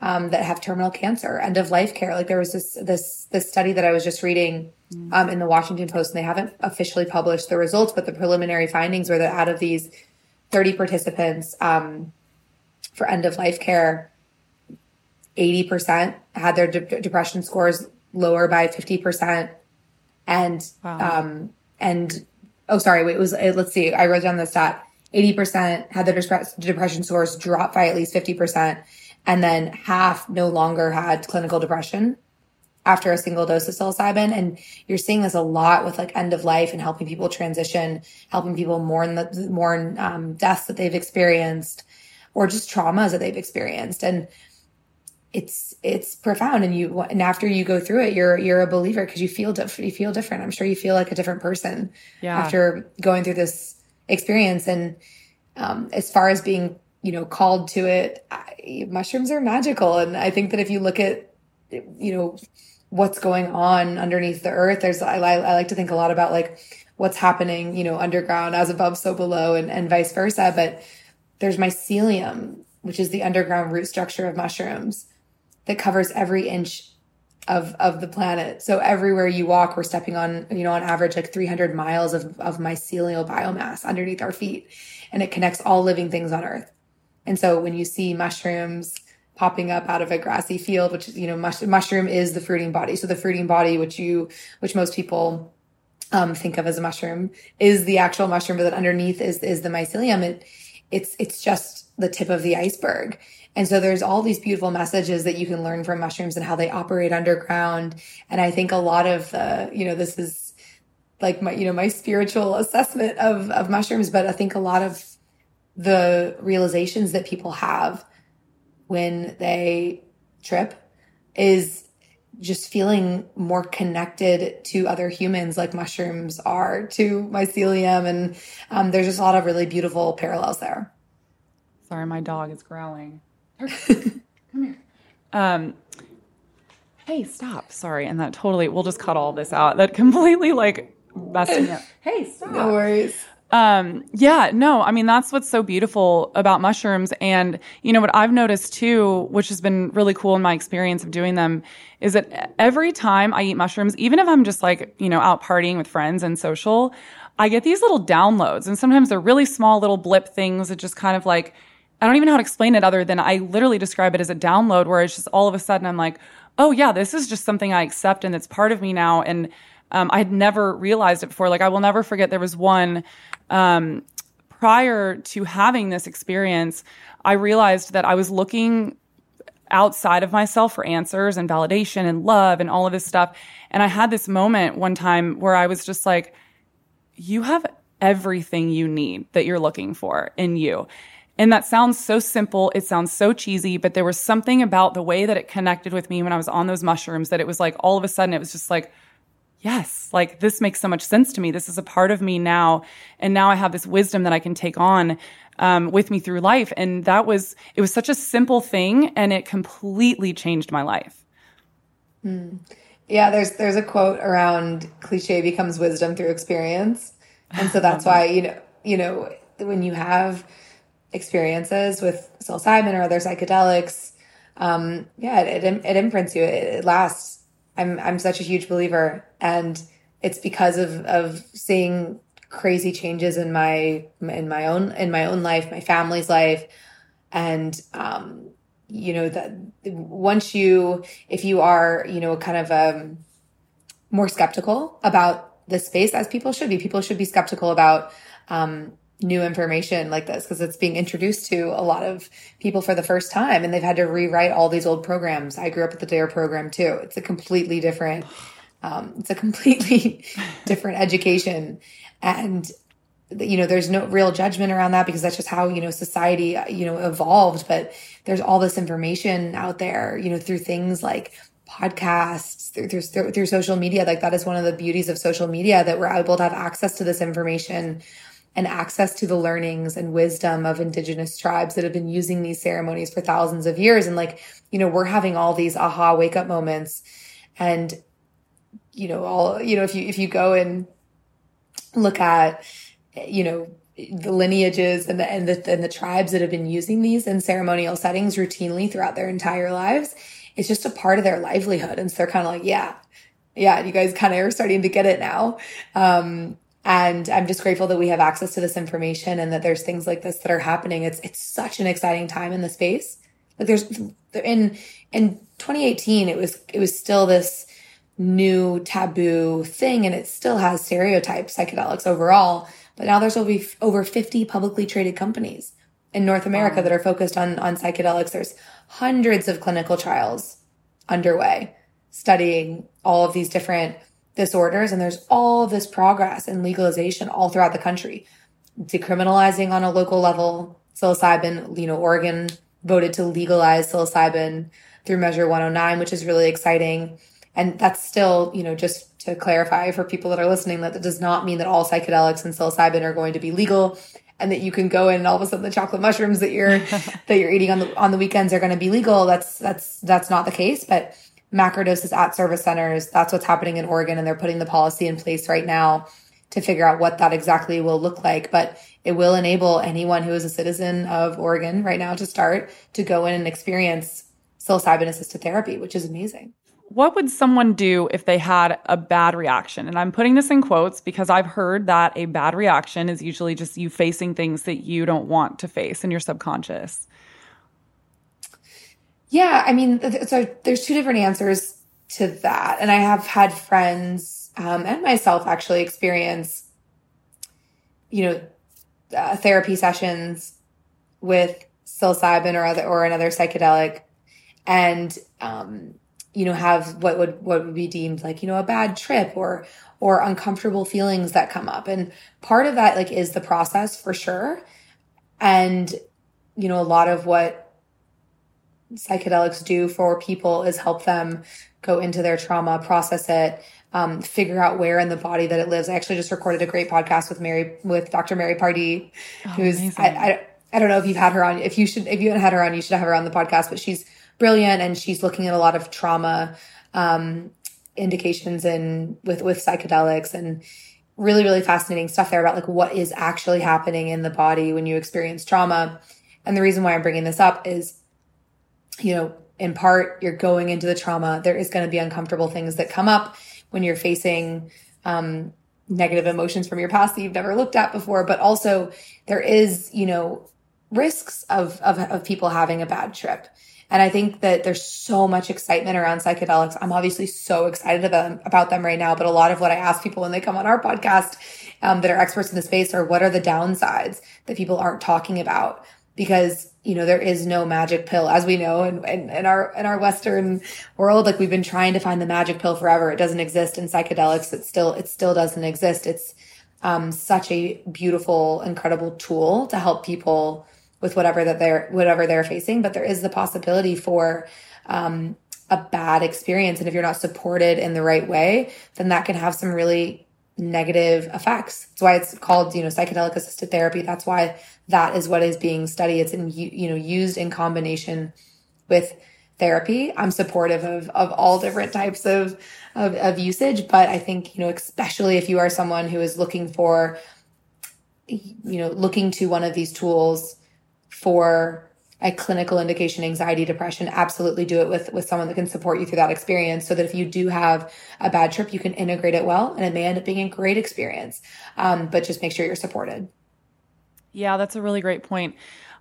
um, that have terminal cancer end of life care like there was this this this study that i was just reading mm. um, in the washington post and they haven't officially published the results but the preliminary findings were that out of these 30 participants um, for end of life care 80% had their de- depression scores lower by 50% and wow. um, and oh, sorry, wait, it was, let's see, I wrote down the stat 80% had their depression scores drop by at least 50%. And then half no longer had clinical depression after a single dose of psilocybin. And you're seeing this a lot with like end of life and helping people transition, helping people mourn the mourn um, deaths that they've experienced or just traumas that they've experienced. And it's it's profound and you and after you go through it you're you're a believer because you feel diff- you feel different i'm sure you feel like a different person yeah. after going through this experience. And um, as far as being, you know, called to it, I, mushrooms are magical. And I think that if you look at, you know, what's going on underneath the earth, there's, I, I like to think a lot about like what's happening, you know, underground as above, so below and, and vice versa. But there's mycelium, which is the underground root structure of mushrooms that covers every inch of of the planet. So everywhere you walk, we're stepping on, you know, on average like 300 miles of of mycelial biomass underneath our feet, and it connects all living things on Earth. And so when you see mushrooms popping up out of a grassy field, which is, you know, mush, mushroom is the fruiting body. So the fruiting body, which you, which most people um, think of as a mushroom, is the actual mushroom, but then underneath is is the mycelium. It, it's it's just the tip of the iceberg. And so there's all these beautiful messages that you can learn from mushrooms and how they operate underground. And I think a lot of the, you know, this is like my, you know, my spiritual assessment of, of mushrooms, but I think a lot of the realizations that people have when they trip is just feeling more connected to other humans like mushrooms are to mycelium. And um, there's just a lot of really beautiful parallels there.
Sorry, my dog is growling. Come here. Um, hey, stop. Sorry. And that totally, we'll just cut all this out. That completely like messed me up. Hey, stop.
No worries.
Um, yeah, no, I mean, that's what's so beautiful about mushrooms. And, you know, what I've noticed too, which has been really cool in my experience of doing them, is that every time I eat mushrooms, even if I'm just like, you know, out partying with friends and social, I get these little downloads. And sometimes they're really small little blip things that just kind of like, I don't even know how to explain it other than I literally describe it as a download where it's just all of a sudden I'm like, oh yeah, this is just something I accept and it's part of me now. And um, I had never realized it before. Like I will never forget there was one um, prior to having this experience, I realized that I was looking outside of myself for answers and validation and love and all of this stuff. And I had this moment one time where I was just like, you have everything you need that you're looking for in you. And that sounds so simple. It sounds so cheesy, but there was something about the way that it connected with me when I was on those mushrooms that it was like all of a sudden it was just like, yes, like this makes so much sense to me. This is a part of me now. And now I have this wisdom that I can take on um, with me through life. And that was, it was such a simple thing and it completely changed my life.
Mm. Yeah, there's there's a quote around cliche becomes wisdom through experience. And so that's why, you know, you know, when you have experiences with psilocybin or other psychedelics, um, yeah, it, it, it imprints you. It, it, lasts. I'm I'm such a huge believer, and it's because of of seeing crazy changes in my in my own in my own life, my family's life, and um, you know that once you if you are you know kind of um, more skeptical about the space as people should be, people should be skeptical about um, new information like this because it's being introduced to a lot of people for the first time and they've had to rewrite all these old programs. I grew up with the DARE program too. It's a completely different, um, it's a completely different education. And, you know, there's no real judgment around that because that's just how, you know, society, you know, evolved. But there's all this information out there, you know, through things like podcasts, through, through, through social media. Like that is one of the beauties of social media that we're able to have access to this information and access to the learnings and wisdom of indigenous tribes that have been using these ceremonies for thousands of years. And like, you know, we're having all these aha wake up moments and, you know, all, you know, if you, if you go and look at, you know, the lineages and the, and the, and the tribes that have been using these in ceremonial settings routinely throughout their entire lives, it's just a part of their livelihood. And so they're kind of like, yeah, yeah, you guys kind of are starting to get it now. Um, and I'm just grateful that we have access to this information and that there's things like this that are happening. It's it's such an exciting time in the space. Like there's in in 2018, it was it was still this new taboo thing and it still has stereotypes psychedelics overall but now there's over, over 50 publicly traded companies in north america wow. that are focused on on psychedelics there's hundreds of clinical trials underway studying all of these different disorders and there's all of this progress and legalization all throughout the country decriminalizing on a local level psilocybin you know oregon voted to legalize psilocybin through measure 109 which is really exciting and that's still, you know, just to clarify for people that are listening, that, that does not mean that all psychedelics and psilocybin are going to be legal and that you can go in and all of a sudden the chocolate mushrooms that you're that you're eating on the on the weekends are going to be legal. That's that's that's not the case. But macrodoses at service centers, that's what's happening in Oregon, and they're putting the policy in place right now to figure out what that exactly will look like. But it will enable anyone who is a citizen of Oregon right now to start to go in and experience psilocybin assisted therapy, which is amazing
what would someone do if they had a bad reaction? And I'm putting this in quotes because I've heard that a bad reaction is usually just you facing things that you don't want to face in your subconscious.
Yeah, I mean, so there's two different answers to that. And I have had friends um, and myself actually experience, you know, uh, therapy sessions with psilocybin or other or another psychedelic, and um, you know have what would what would be deemed like you know a bad trip or or uncomfortable feelings that come up and part of that like is the process for sure and you know a lot of what psychedelics do for people is help them go into their trauma process it um, figure out where in the body that it lives. I actually just recorded a great podcast with mary with dr mary pardee oh, who's I, I, I don't know if you've had her on if you should if you haven't had her on you should have her on the podcast but she's brilliant and she's looking at a lot of trauma um, indications and with with psychedelics and really really fascinating stuff there about like what is actually happening in the body when you experience trauma. And the reason why i'm bringing this up is you know in part you're going into the trauma there is going to be uncomfortable things that come up when you're facing um, negative emotions from your past that you've never looked at before but also there is you know risks of, of, of people having a bad trip and I think that there's so much excitement around psychedelics. I'm obviously so excited about, about them right now, but a lot of what I ask people when they come on our podcast um, that are experts in the space are what are the downsides that people aren't talking about? Because you know there is no magic pill, as we know, in, in, in our in our Western world. Like we've been trying to find the magic pill forever. It doesn't exist in psychedelics. It still it still doesn't exist. It's um, such a beautiful, incredible tool to help people with whatever that they're whatever they're facing but there is the possibility for um, a bad experience and if you're not supported in the right way then that can have some really negative effects. That's why it's called you know psychedelic assisted therapy. That's why that is what is being studied. It's in you know used in combination with therapy. I'm supportive of of all different types of, of of usage but i think you know especially if you are someone who is looking for you know looking to one of these tools for a clinical indication anxiety depression absolutely do it with with someone that can support you through that experience so that if you do have a bad trip you can integrate it well and it may end up being a great experience. Um, but just make sure you're supported.
Yeah that's a really great point.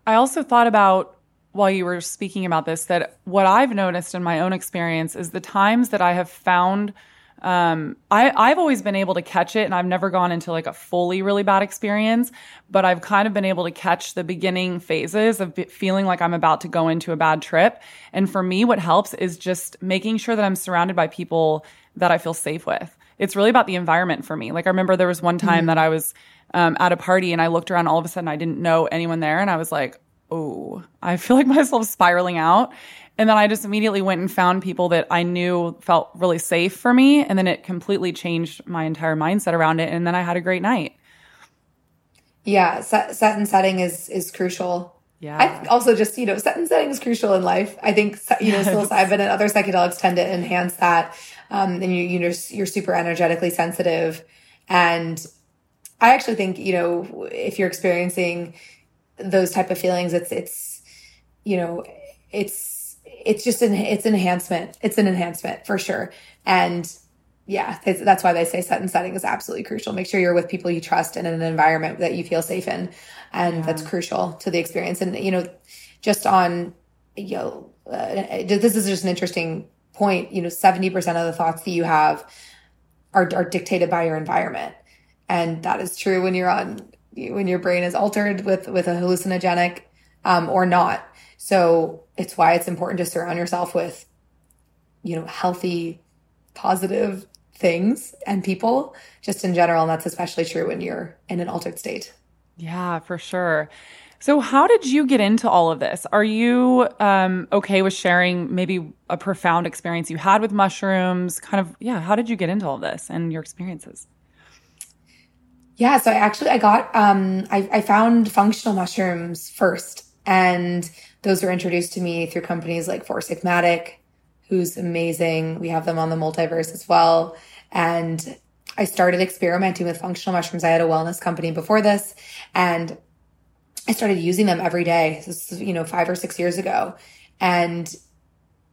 I also thought about while you were speaking about this that what i've noticed in my own experience is the times that i have found um, I, I've always been able to catch it and I've never gone into like a fully really bad experience, but I've kind of been able to catch the beginning phases of feeling like I'm about to go into a bad trip. And for me, what helps is just making sure that I'm surrounded by people that I feel safe with. It's really about the environment for me. Like I remember there was one time mm-hmm. that I was um, at a party and I looked around all of a sudden I didn't know anyone there and I was like, oh, I feel like myself spiraling out. And then I just immediately went and found people that I knew felt really safe for me. And then it completely changed my entire mindset around it. And then I had a great night.
Yeah, set, set and setting is is crucial. Yeah. I think also just, you know, set and setting is crucial in life. I think, you know, psilocybin and other psychedelics tend to enhance that. Um, and you, you know, you're super energetically sensitive. And I actually think, you know, if you're experiencing those type of feelings, it's, it's, you know, it's, it's just an it's enhancement. It's an enhancement for sure. And yeah, that's why they say set and setting is absolutely crucial. Make sure you're with people you trust and in an environment that you feel safe in, and yeah. that's crucial to the experience. And you know, just on you know, uh, this is just an interesting point, you know, 70% of the thoughts that you have are, are dictated by your environment. And that is true when you're on, when your brain is altered with, with a hallucinogenic, um, or not. So it's why it's important to surround yourself with, you know, healthy, positive things and people just in general. And that's especially true when you're in an altered state.
Yeah, for sure. So, how did you get into all of this? Are you um, okay with sharing maybe a profound experience you had with mushrooms? Kind of, yeah. How did you get into all of this and your experiences?
Yeah, so I actually I got um, I, I found functional mushrooms first, and those were introduced to me through companies like Four Sigmatic, who's amazing. We have them on the multiverse as well, and I started experimenting with functional mushrooms. I had a wellness company before this, and I started using them every day. You know, five or six years ago. And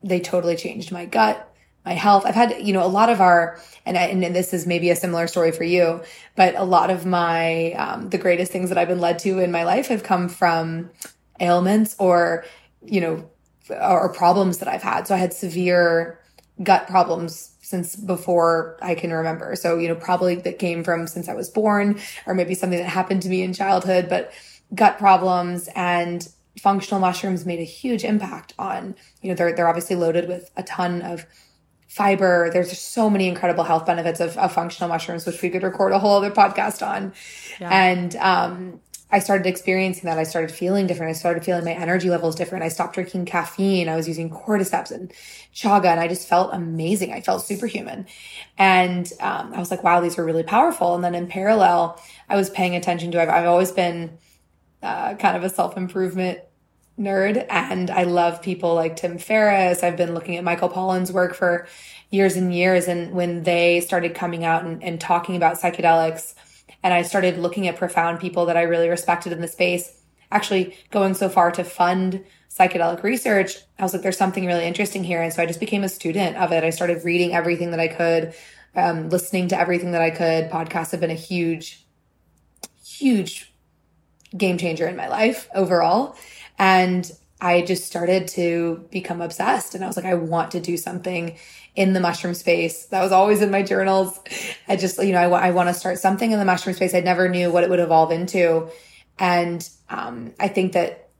they totally changed my gut, my health. I've had, you know, a lot of our, and, I, and this is maybe a similar story for you, but a lot of my, um, the greatest things that I've been led to in my life have come from ailments or, you know, or problems that I've had. So I had severe gut problems since before I can remember. So, you know, probably that came from since I was born or maybe something that happened to me in childhood, but gut problems and functional mushrooms made a huge impact on, you know, they're, they're obviously loaded with a ton of fiber. There's so many incredible health benefits of, of functional mushrooms, which we could record a whole other podcast on. Yeah. And, um, I started experiencing that. I started feeling different. I started feeling my energy levels different. I stopped drinking caffeine. I was using cordyceps and chaga and I just felt amazing. I felt superhuman. And, um, I was like, wow, these are really powerful. And then in parallel, I was paying attention to, I've, I've always been, uh, kind of a self improvement nerd and I love people like Tim Ferriss. I've been looking at Michael Pollan's work for years and years. And when they started coming out and, and talking about psychedelics, and I started looking at profound people that I really respected in the space, actually going so far to fund psychedelic research, I was like, there's something really interesting here. And so I just became a student of it. I started reading everything that I could, um, listening to everything that I could. Podcasts have been a huge, huge game changer in my life overall. And I just started to become obsessed and I was like, I want to do something in the mushroom space. That was always in my journals. I just, you know, I, I want to start something in the mushroom space. I never knew what it would evolve into. And um, I think that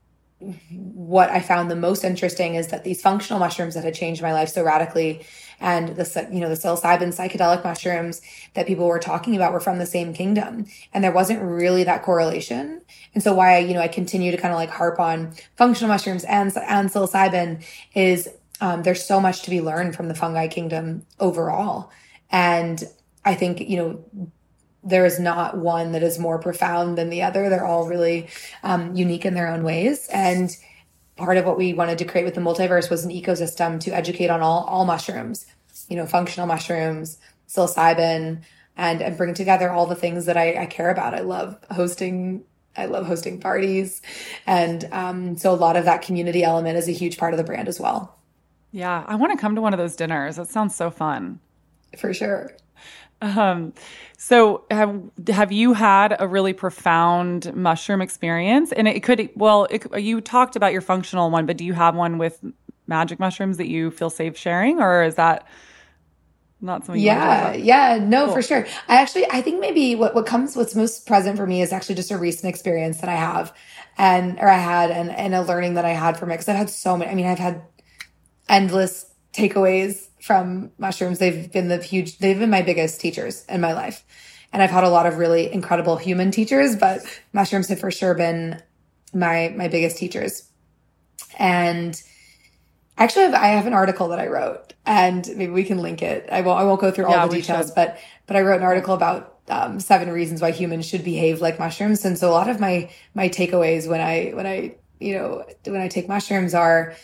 what I found the most interesting is that these functional mushrooms that had changed my life so radically and the you know the psilocybin psychedelic mushrooms that people were talking about were from the same kingdom and there wasn't really that correlation and so why I you know I continue to kind of like harp on functional mushrooms and and psilocybin is um, there's so much to be learned from the fungi kingdom overall and I think you know there is not one that is more profound than the other. They're all really um, unique in their own ways. And part of what we wanted to create with the multiverse was an ecosystem to educate on all all mushrooms, you know, functional mushrooms, psilocybin, and and bring together all the things that I, I care about. I love hosting. I love hosting parties, and um, so a lot of that community element is a huge part of the brand as well.
Yeah, I want to come to one of those dinners. That sounds so fun.
For sure.
Um, so have have you had a really profound mushroom experience? And it could well, it, you talked about your functional one, but do you have one with magic mushrooms that you feel safe sharing, or is that not something?
Yeah, yeah, no, cool. for sure. I actually, I think maybe what what comes, what's most present for me is actually just a recent experience that I have, and or I had, and and a learning that I had from it because I've had so many. I mean, I've had endless takeaways from mushrooms. They've been the huge, they've been my biggest teachers in my life. And I've had a lot of really incredible human teachers, but mushrooms have for sure been my, my biggest teachers. And actually I have an article that I wrote and maybe we can link it. I won't, I won't go through all yeah, the details, should. but, but I wrote an article about um, seven reasons why humans should behave like mushrooms. And so a lot of my, my takeaways when I, when I, you know, when I take mushrooms are,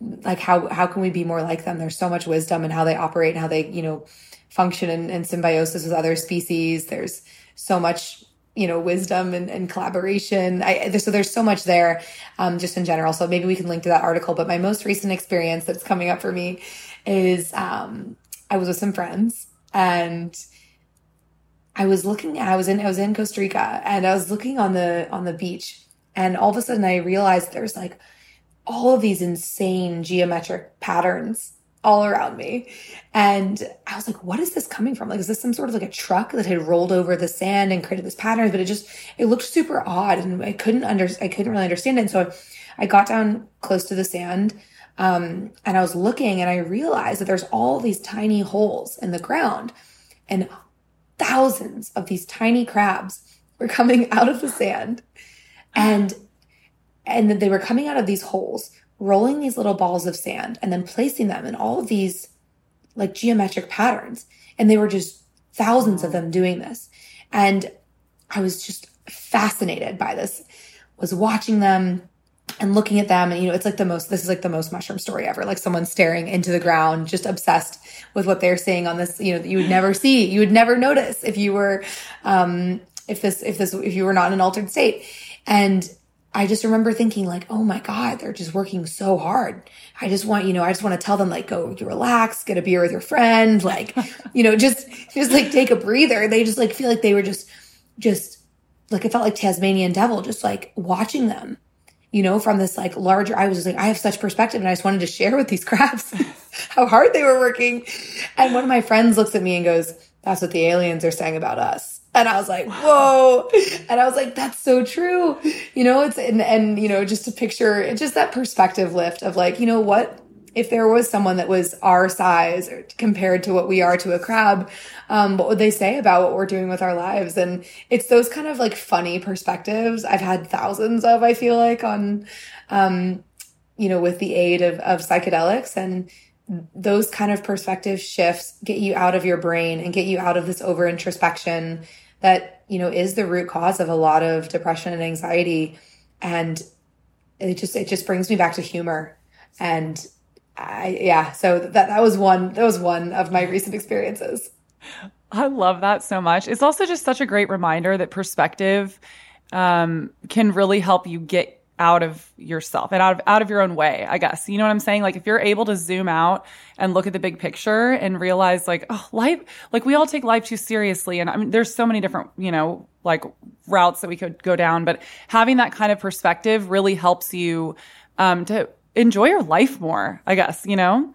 like how how can we be more like them? There's so much wisdom in how they operate and how they you know function in, in symbiosis with other species. There's so much you know wisdom and, and collaboration. I, so there's so much there um, just in general. So maybe we can link to that article. But my most recent experience that's coming up for me is um, i was with some friends and i was looking i was in i was in costa rica and i was looking on the on the beach and all of a sudden i realized there's like all of these insane geometric patterns all around me. And I was like, what is this coming from? Like, is this some sort of like a truck that had rolled over the sand and created this pattern? But it just, it looked super odd and I couldn't under, I couldn't really understand it. And so I got down close to the sand. Um, and I was looking and I realized that there's all these tiny holes in the ground and thousands of these tiny crabs were coming out of the sand and, and they were coming out of these holes rolling these little balls of sand and then placing them in all of these like geometric patterns. And they were just thousands of them doing this. And I was just fascinated by this, was watching them and looking at them. And, you know, it's like the most, this is like the most mushroom story ever. Like someone staring into the ground, just obsessed with what they're seeing on this, you know, that you would never see, you would never notice if you were, um, if this, if this, if you were not in an altered state. And I just remember thinking like, oh my God, they're just working so hard. I just want, you know, I just want to tell them like, go relax, get a beer with your friend, like, you know, just, just like take a breather. They just like feel like they were just, just like, it felt like Tasmanian devil, just like watching them, you know, from this like larger, I was just like, I have such perspective and I just wanted to share with these crabs how hard they were working. And one of my friends looks at me and goes, that's what the aliens are saying about us. And I was like, whoa. And I was like, that's so true. You know, it's, and, and, you know, just to picture just that perspective lift of like, you know what? If there was someone that was our size or compared to what we are to a crab, um, what would they say about what we're doing with our lives? And it's those kind of like funny perspectives I've had thousands of, I feel like on, um, you know, with the aid of, of psychedelics and, those kind of perspective shifts get you out of your brain and get you out of this over introspection that you know is the root cause of a lot of depression and anxiety. And it just it just brings me back to humor. And I, yeah so that that was one that was one of my recent experiences.
I love that so much. It's also just such a great reminder that perspective um, can really help you get out of yourself and out of out of your own way, I guess. You know what I'm saying? Like if you're able to zoom out and look at the big picture and realize like, oh, life like we all take life too seriously and I mean there's so many different, you know, like routes that we could go down, but having that kind of perspective really helps you um to enjoy your life more, I guess, you know?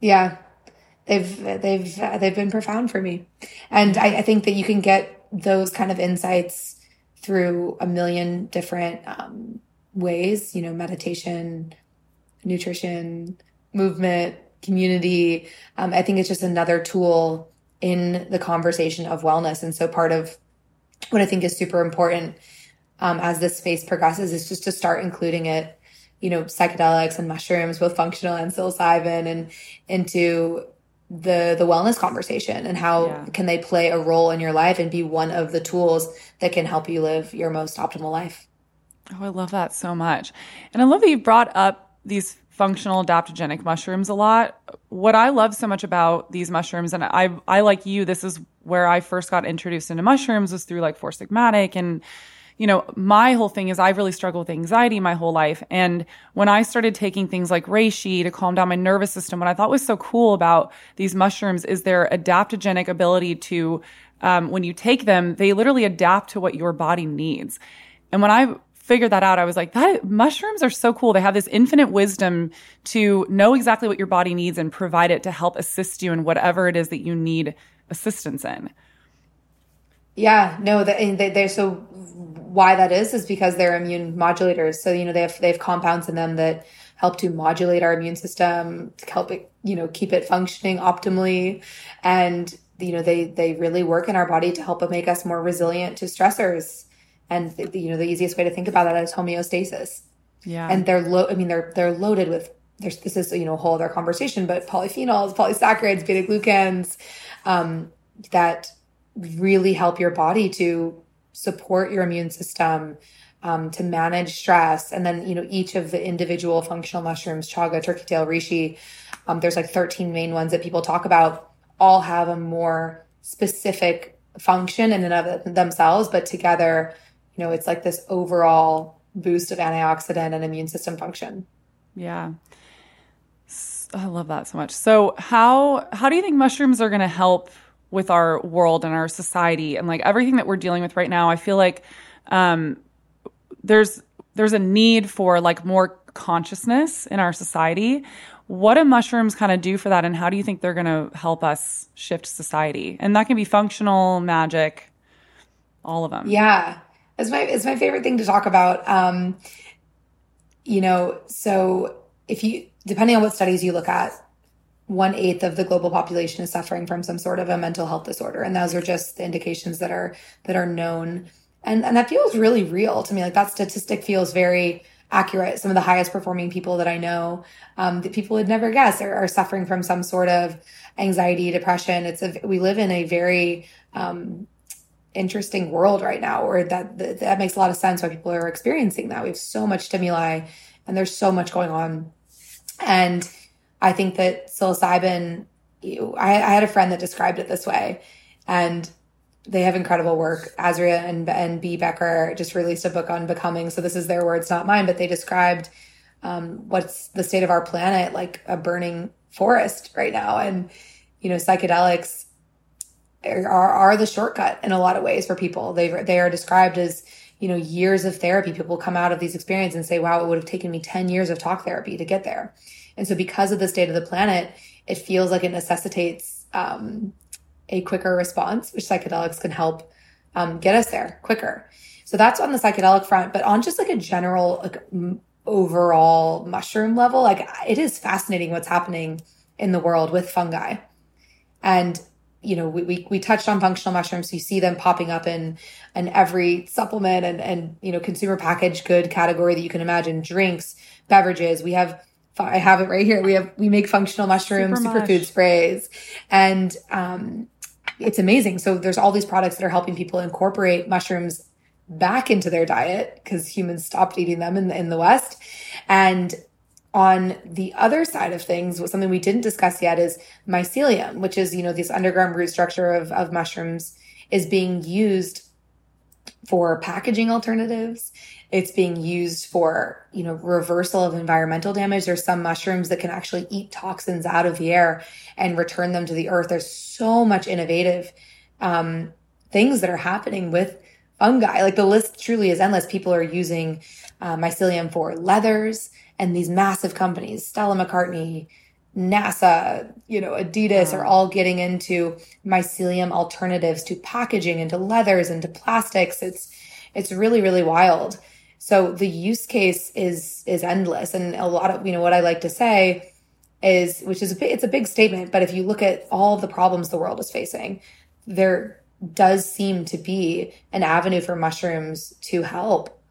Yeah. They've they've they've been profound for me. And I, I think that you can get those kind of insights through a million different um, ways, you know, meditation, nutrition, movement, community. Um, I think it's just another tool in the conversation of wellness. And so part of what I think is super important um, as this space progresses is just to start including it, you know, psychedelics and mushrooms, both functional and psilocybin, and into the the wellness conversation and how yeah. can they play a role in your life and be one of the tools that can help you live your most optimal life.
Oh, I love that so much. And I love that you brought up these functional adaptogenic mushrooms a lot. What I love so much about these mushrooms, and I, I like you, this is where I first got introduced into mushrooms was through like Four Sigmatic and you know, my whole thing is I've really struggled with anxiety my whole life. And when I started taking things like reishi to calm down my nervous system, what I thought was so cool about these mushrooms is their adaptogenic ability to, um, when you take them, they literally adapt to what your body needs. And when I figured that out, I was like, that mushrooms are so cool. They have this infinite wisdom to know exactly what your body needs and provide it to help assist you in whatever it is that you need assistance in.
Yeah, no, they, they're so why that is is because they're immune modulators. So you know they have they have compounds in them that help to modulate our immune system to help it you know keep it functioning optimally, and you know they they really work in our body to help make us more resilient to stressors. And you know the easiest way to think about that is homeostasis.
Yeah,
and they're low. I mean they're they're loaded with. There's, this is you know a whole other conversation, but polyphenols, polysaccharides, beta glucans, um, that really help your body to support your immune system, um, to manage stress. And then, you know, each of the individual functional mushrooms, chaga, turkey tail, reishi, um, there's like 13 main ones that people talk about, all have a more specific function in and of themselves, but together, you know, it's like this overall boost of antioxidant and immune system function.
Yeah. I love that so much. So how how do you think mushrooms are going to help with our world and our society and like everything that we're dealing with right now i feel like um, there's there's a need for like more consciousness in our society. What do mushrooms kind of do for that and how do you think they're going to help us shift society? And that can be functional magic all of them.
Yeah. It's my it's my favorite thing to talk about um you know so if you depending on what studies you look at one eighth of the global population is suffering from some sort of a mental health disorder and those are just the indications that are that are known and and that feels really real to me like that statistic feels very accurate. Some of the highest performing people that I know, um, that people would never guess are, are, suffering from some sort of anxiety, depression. It's a, we live in a very, um, interesting world right now where that, that, that makes a lot of sense why people are experiencing that. We have so much stimuli and there's so much going on. And I think that psilocybin, I, I had a friend that described it this way and they have incredible work. Azria and, and B. Becker just released a book on becoming. So this is their words, not mine, but they described um, what's the state of our planet like a burning forest right now. And, you know, psychedelics are, are the shortcut in a lot of ways for people. They, they are described as, you know, years of therapy. People come out of these experiences and say, wow, it would have taken me 10 years of talk therapy to get there. And so because of the state of the planet, it feels like it necessitates, um, a quicker response, which psychedelics can help um, get us there quicker. So that's on the psychedelic front, but on just like a general, like overall mushroom level, like it is fascinating what's happening in the world with fungi. And you know, we, we, we touched on functional mushrooms. You see them popping up in, in every supplement and, and, you know, consumer packaged good category that you can imagine, drinks, beverages. We have I have it right here. We have we make functional mushroom Super superfood sprays, and um, it's amazing. So there's all these products that are helping people incorporate mushrooms back into their diet because humans stopped eating them in the, in the West. And on the other side of things, something we didn't discuss yet is mycelium, which is, you know, this underground root structure of, of mushrooms is being used for packaging alternatives. It's being used for, you know, reversal of environmental damage. There's some mushrooms that can actually eat toxins out of the air and return them to the earth. There's so much innovative um, things that are happening with fungi. Like the list truly is endless. People are using uh, mycelium for leathers and these massive companies, Stella McCartney, NASA, you know, Adidas are all getting into mycelium alternatives to packaging, into leathers, into plastics. It's it's really really wild. So the use case is is endless, and a lot of you know what I like to say is, which is a it's a big statement, but if you look at all the problems the world is facing, there does seem to be an avenue for mushrooms to help,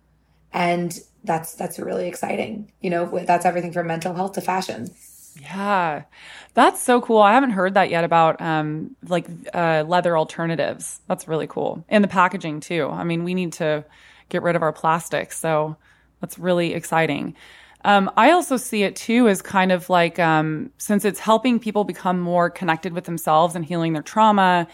and that's that's really exciting. You know, that's everything from mental health to fashion.
Yeah, that's so cool. I haven't heard that yet about um, like uh, leather alternatives. That's really cool, and the packaging too. I mean, we need to get rid of our plastics. So that's really exciting. Um, I also see it too as kind of like um, since it's helping people become more connected with themselves and healing their trauma,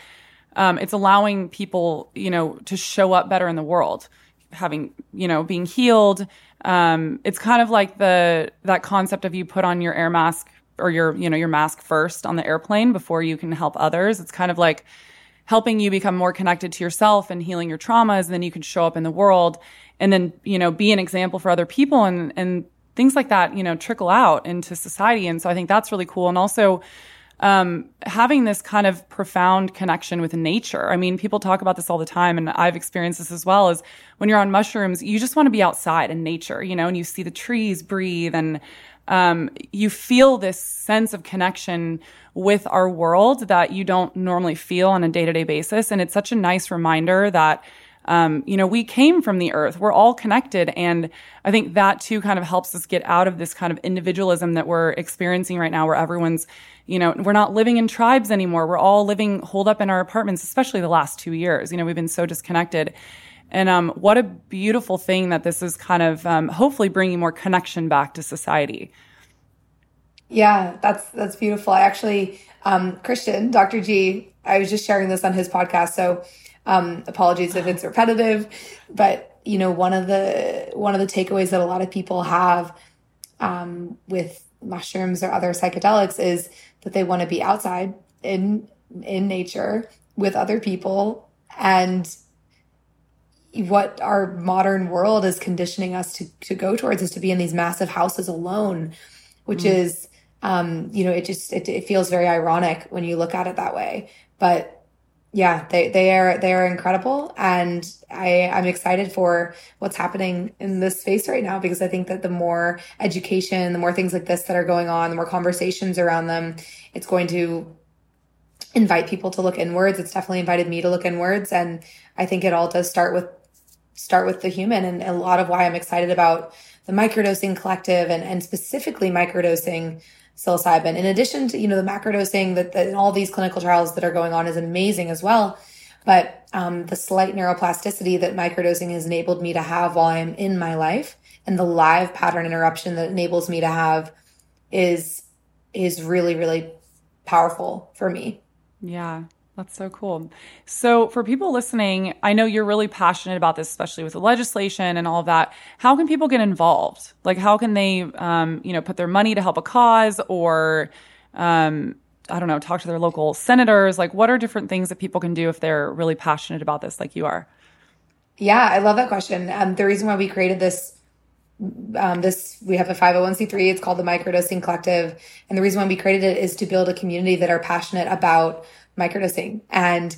um, it's allowing people, you know, to show up better in the world, having, you know, being healed. Um, it's kind of like the that concept of you put on your air mask or your, you know, your mask first on the airplane before you can help others. It's kind of like helping you become more connected to yourself and healing your traumas. And then you can show up in the world and then, you know, be an example for other people and, and things like that, you know, trickle out into society. And so I think that's really cool. And also, um, having this kind of profound connection with nature. I mean, people talk about this all the time, and I've experienced this as well. Is when you're on mushrooms, you just want to be outside in nature, you know, and you see the trees breathe, and um, you feel this sense of connection with our world that you don't normally feel on a day to day basis. And it's such a nice reminder that, um, you know, we came from the earth. We're all connected. And I think that too kind of helps us get out of this kind of individualism that we're experiencing right now where everyone's, you know, we're not living in tribes anymore. We're all living holed up in our apartments, especially the last two years. You know, we've been so disconnected. And um, what a beautiful thing that this is kind of um, hopefully bringing more connection back to society.
Yeah, that's that's beautiful. I actually, um, Christian, Dr. G, I was just sharing this on his podcast, so um, apologies if it's repetitive, but you know, one of the one of the takeaways that a lot of people have um, with mushrooms or other psychedelics is that they want to be outside in in nature with other people and what our modern world is conditioning us to to go towards is to be in these massive houses alone which mm. is um, you know, it just it, it feels very ironic when you look at it that way. But yeah, they they are they are incredible, and I I'm excited for what's happening in this space right now because I think that the more education, the more things like this that are going on, the more conversations around them, it's going to invite people to look inwards. It's definitely invited me to look inwards, and I think it all does start with start with the human, and a lot of why I'm excited about the microdosing collective and and specifically microdosing psilocybin. In addition to, you know, the macrodosing that, that all these clinical trials that are going on is amazing as well. But um, the slight neuroplasticity that microdosing has enabled me to have while I'm in my life and the live pattern interruption that enables me to have is is really, really powerful for me.
Yeah. That's so cool. So, for people listening, I know you're really passionate about this, especially with the legislation and all of that. How can people get involved? Like, how can they, um, you know, put their money to help a cause, or, um, I don't know, talk to their local senators? Like, what are different things that people can do if they're really passionate about this, like you are?
Yeah, I love that question. Um, the reason why we created this um, this we have a 501c3 it's called the microdosing collective and the reason why we created it is to build a community that are passionate about microdosing. And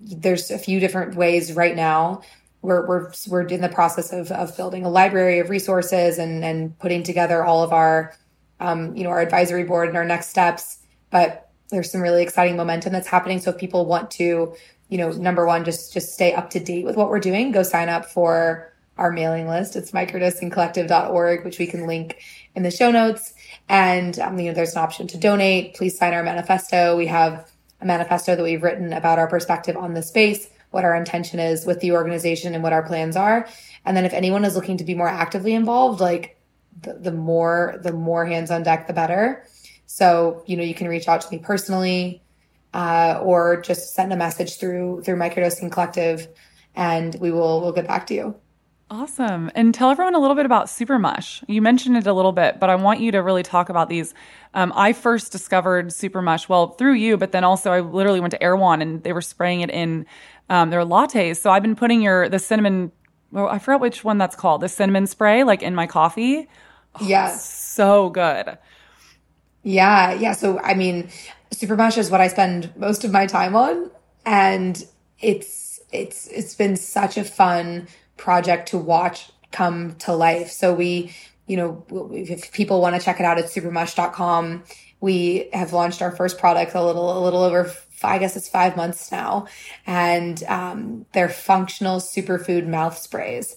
there's a few different ways right now. We're, we're, we're in the process of, of building a library of resources and, and putting together all of our, um, you know, our advisory board and our next steps. But there's some really exciting momentum that's happening. So if people want to, you know, number one, just, just stay up to date with what we're doing, go sign up for our mailing list. It's microdosingcollective.org, which we can link in the show notes. And, um, you know, there's an option to donate. Please sign our manifesto. We have a manifesto that we've written about our perspective on the space, what our intention is with the organization and what our plans are. And then if anyone is looking to be more actively involved, like the, the more, the more hands on deck, the better. So, you know, you can reach out to me personally, uh, or just send a message through, through microdosing collective and we will, we'll get back to you.
Awesome. And tell everyone a little bit about Super Mush. You mentioned it a little bit, but I want you to really talk about these. Um, I first discovered Super Mush, well, through you, but then also I literally went to Erewhon and they were spraying it in um, their lattes. So I've been putting your, the cinnamon, well, I forgot which one that's called, the cinnamon spray, like in my coffee.
Oh, yeah.
So good.
Yeah. Yeah. So, I mean, Super Mush is what I spend most of my time on. And it's, it's, it's been such a fun, project to watch come to life. So we, you know, if people want to check it out, it's supermush.com. We have launched our first product a little, a little over, I guess it's five months now. And, um, they're functional superfood mouth sprays.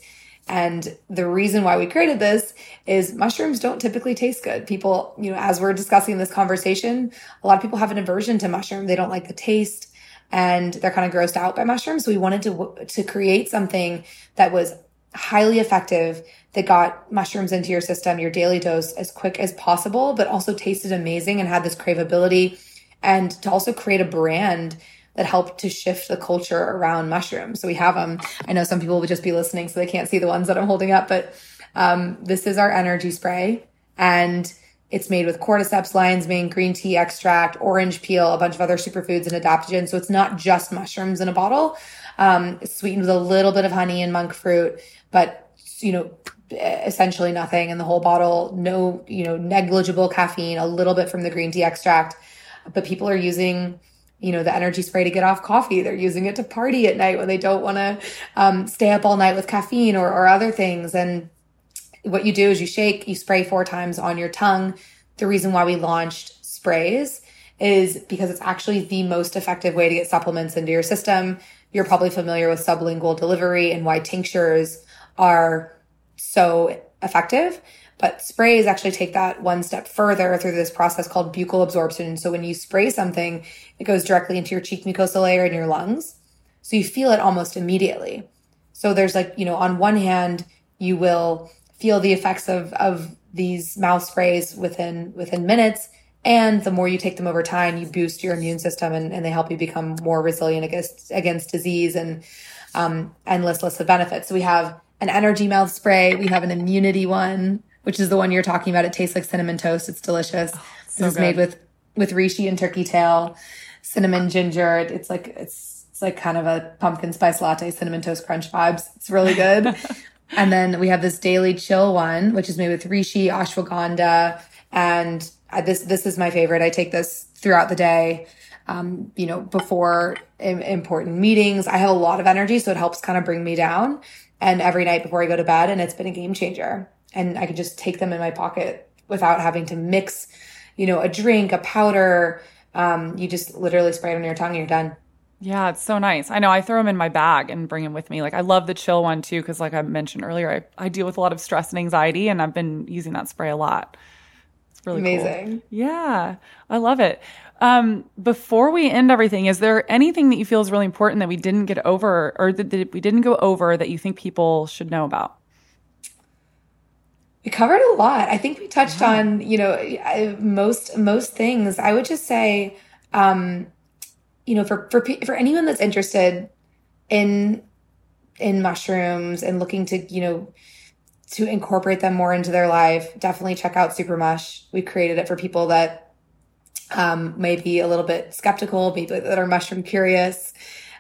And the reason why we created this is mushrooms don't typically taste good. People, you know, as we're discussing this conversation, a lot of people have an aversion to mushroom. They don't like the taste and they're kind of grossed out by mushrooms. So we wanted to to create something that was highly effective that got mushrooms into your system, your daily dose as quick as possible, but also tasted amazing and had this craveability and to also create a brand that helped to shift the culture around mushrooms. So we have them. I know some people would just be listening so they can't see the ones that I'm holding up, but um, this is our energy spray and it's made with cordyceps, lion's mane, green tea extract, orange peel, a bunch of other superfoods and adaptogens. So it's not just mushrooms in a bottle. Um, sweetened with a little bit of honey and monk fruit, but you know, essentially nothing in the whole bottle. No, you know, negligible caffeine, a little bit from the green tea extract. But people are using, you know, the energy spray to get off coffee. They're using it to party at night when they don't want to um, stay up all night with caffeine or, or other things. And what you do is you shake, you spray four times on your tongue. The reason why we launched sprays is because it's actually the most effective way to get supplements into your system. You're probably familiar with sublingual delivery and why tinctures are so effective. But sprays actually take that one step further through this process called buccal absorption. So when you spray something, it goes directly into your cheek mucosa layer and your lungs. So you feel it almost immediately. So there's like, you know, on one hand, you will feel the effects of of these mouth sprays within within minutes. And the more you take them over time you boost your immune system and, and they help you become more resilient against against disease and um, endless list of benefits. So we have an energy mouth spray. We have an immunity one which is the one you're talking about. It tastes like cinnamon toast. It's delicious. Oh, so this is good. made with with reishi and turkey tail cinnamon ginger. It's like it's it's like kind of a pumpkin spice latte cinnamon toast crunch vibes. It's really good And then we have this daily chill one, which is made with reishi, ashwagandha, and this this is my favorite. I take this throughout the day. Um, you know, before important meetings, I have a lot of energy, so it helps kind of bring me down. And every night before I go to bed, and it's been a game changer. And I can just take them in my pocket without having to mix, you know, a drink, a powder. Um, you just literally spray it on your tongue and you're done.
Yeah, it's so nice. I know I throw them in my bag and bring them with me. Like I love the chill one too, because like I mentioned earlier, I, I deal with a lot of stress and anxiety, and I've been using that spray a lot. It's really
amazing.
Cool. Yeah, I love it. Um, before we end everything, is there anything that you feel is really important that we didn't get over or that, that we didn't go over that you think people should know about?
We covered a lot. I think we touched yeah. on, you know, most most things. I would just say, um, you know, for for for anyone that's interested in in mushrooms and looking to, you know, to incorporate them more into their life, definitely check out Super Mush. We created it for people that um, maybe a little bit skeptical, maybe that are mushroom curious,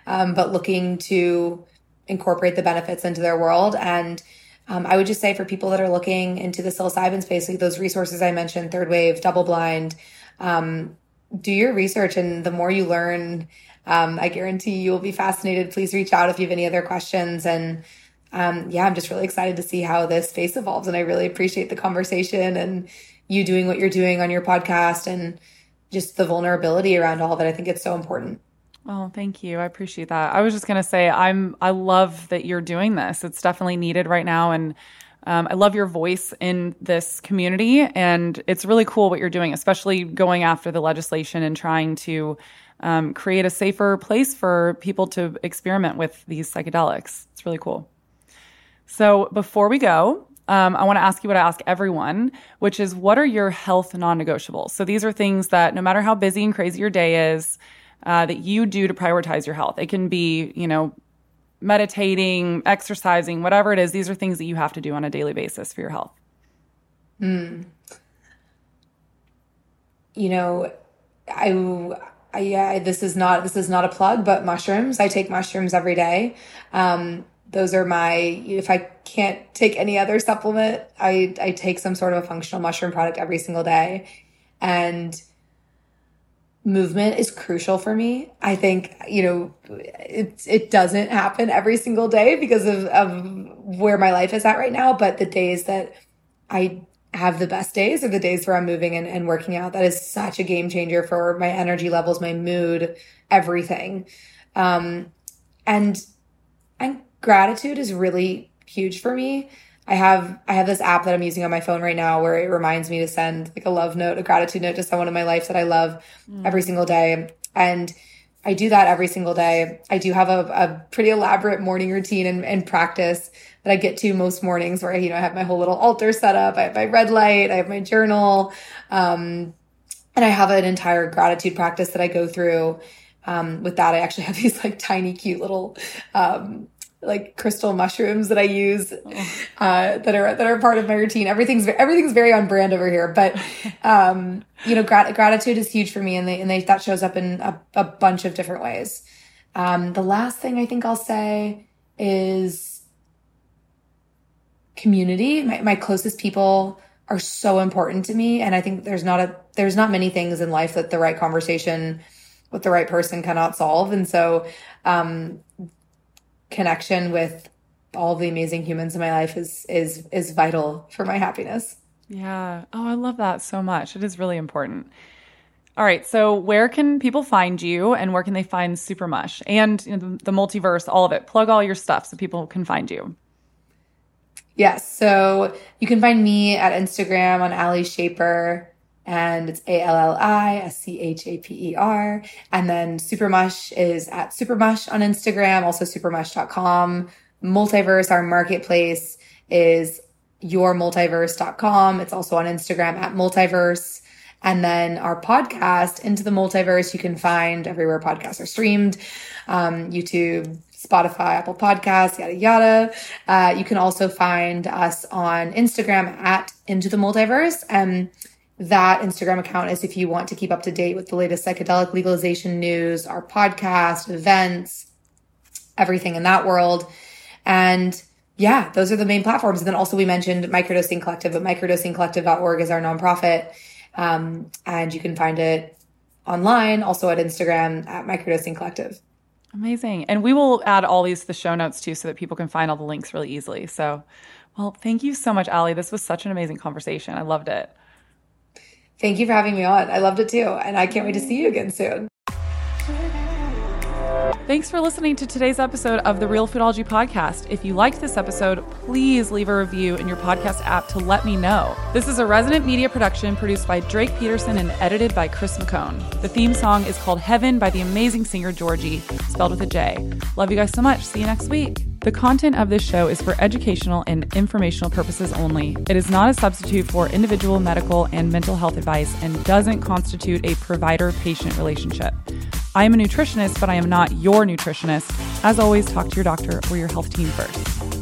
um, but looking to incorporate the benefits into their world. And um, I would just say for people that are looking into the psilocybin space, like those resources I mentioned, third wave, double blind, um, do your research. And the more you learn, um, I guarantee you will be fascinated. Please reach out if you have any other questions. And um, yeah, I'm just really excited to see how this space evolves. And I really appreciate the conversation and you doing what you're doing on your podcast and just the vulnerability around all of it. I think it's so important.
Oh, thank you. I appreciate that. I was just going to say I'm I love that you're doing this. It's definitely needed right now and um, I love your voice in this community, and it's really cool what you're doing, especially going after the legislation and trying to um, create a safer place for people to experiment with these psychedelics. It's really cool. So, before we go, um, I want to ask you what I ask everyone, which is what are your health non negotiables? So, these are things that no matter how busy and crazy your day is, uh, that you do to prioritize your health. It can be, you know, meditating, exercising, whatever it is. These are things that you have to do on a daily basis for your health.
Mm. You know, I, I, yeah, this is not this is not a plug, but mushrooms. I take mushrooms every day. Um, those are my if I can't take any other supplement, I I take some sort of a functional mushroom product every single day, and movement is crucial for me. I think, you know, it, it doesn't happen every single day because of, of where my life is at right now. But the days that I have the best days are the days where I'm moving and, and working out. That is such a game changer for my energy levels, my mood, everything. Um, and, and gratitude is really huge for me. I have I have this app that I'm using on my phone right now where it reminds me to send like a love note, a gratitude note to someone in my life that I love mm. every single day. And I do that every single day. I do have a, a pretty elaborate morning routine and, and, practice that I get to most mornings where, you know, I have my whole little altar set up. I have my red light. I have my journal. Um, and I have an entire gratitude practice that I go through. Um, with that, I actually have these like tiny, cute little, um, like crystal mushrooms that I use uh, that are that are part of my routine. Everything's everything's very on brand over here, but um, you know, grat- gratitude is huge for me, and they and they that shows up in a, a bunch of different ways. Um, the last thing I think I'll say is community. My, my closest people are so important to me, and I think there's not a there's not many things in life that the right conversation with the right person cannot solve, and so um, connection with all the amazing humans in my life is is is vital for my happiness.
Yeah. Oh, I love that so much. It is really important. All right. So, where can people find you and where can they find Supermush and you know, the, the multiverse, all of it? Plug all your stuff so people can find you.
Yes. So, you can find me at Instagram on Alli Schaper and it's A L L I S C H A P E R. And then Supermush is at Supermush on Instagram, also supermush.com. Multiverse, our marketplace is yourmultiverse.com. It's also on Instagram at multiverse. And then our podcast, Into the Multiverse, you can find everywhere podcasts are streamed um, YouTube, Spotify, Apple Podcasts, yada, yada. Uh, you can also find us on Instagram at Into the Multiverse. And that Instagram account is if you want to keep up to date with the latest psychedelic legalization news, our podcast, events, everything in that world. And yeah, those are the main platforms. And then also we mentioned Microdosing Collective, but microdosingcollective.org is our nonprofit. Um, and you can find it online, also at Instagram at Microdosing Collective.
Amazing. And we will add all these to the show notes too so that people can find all the links really easily. So, well, thank you so much, Alli. This was such an amazing conversation. I loved it.
Thank you for having me on. I loved it too. And I can't wait to see you again soon.
Thanks for listening to today's episode of the Real Foodology Podcast. If you liked this episode, please leave a review in your podcast app to let me know. This is a resident media production produced by Drake Peterson and edited by Chris McCone. The theme song is called Heaven by the amazing singer Georgie, spelled with a J. Love you guys so much. See you next week. The content of this show is for educational and informational purposes only. It is not a substitute for individual medical and mental health advice and doesn't constitute a provider patient relationship. I am a nutritionist, but I am not your nutritionist. As always, talk to your doctor or your health team first.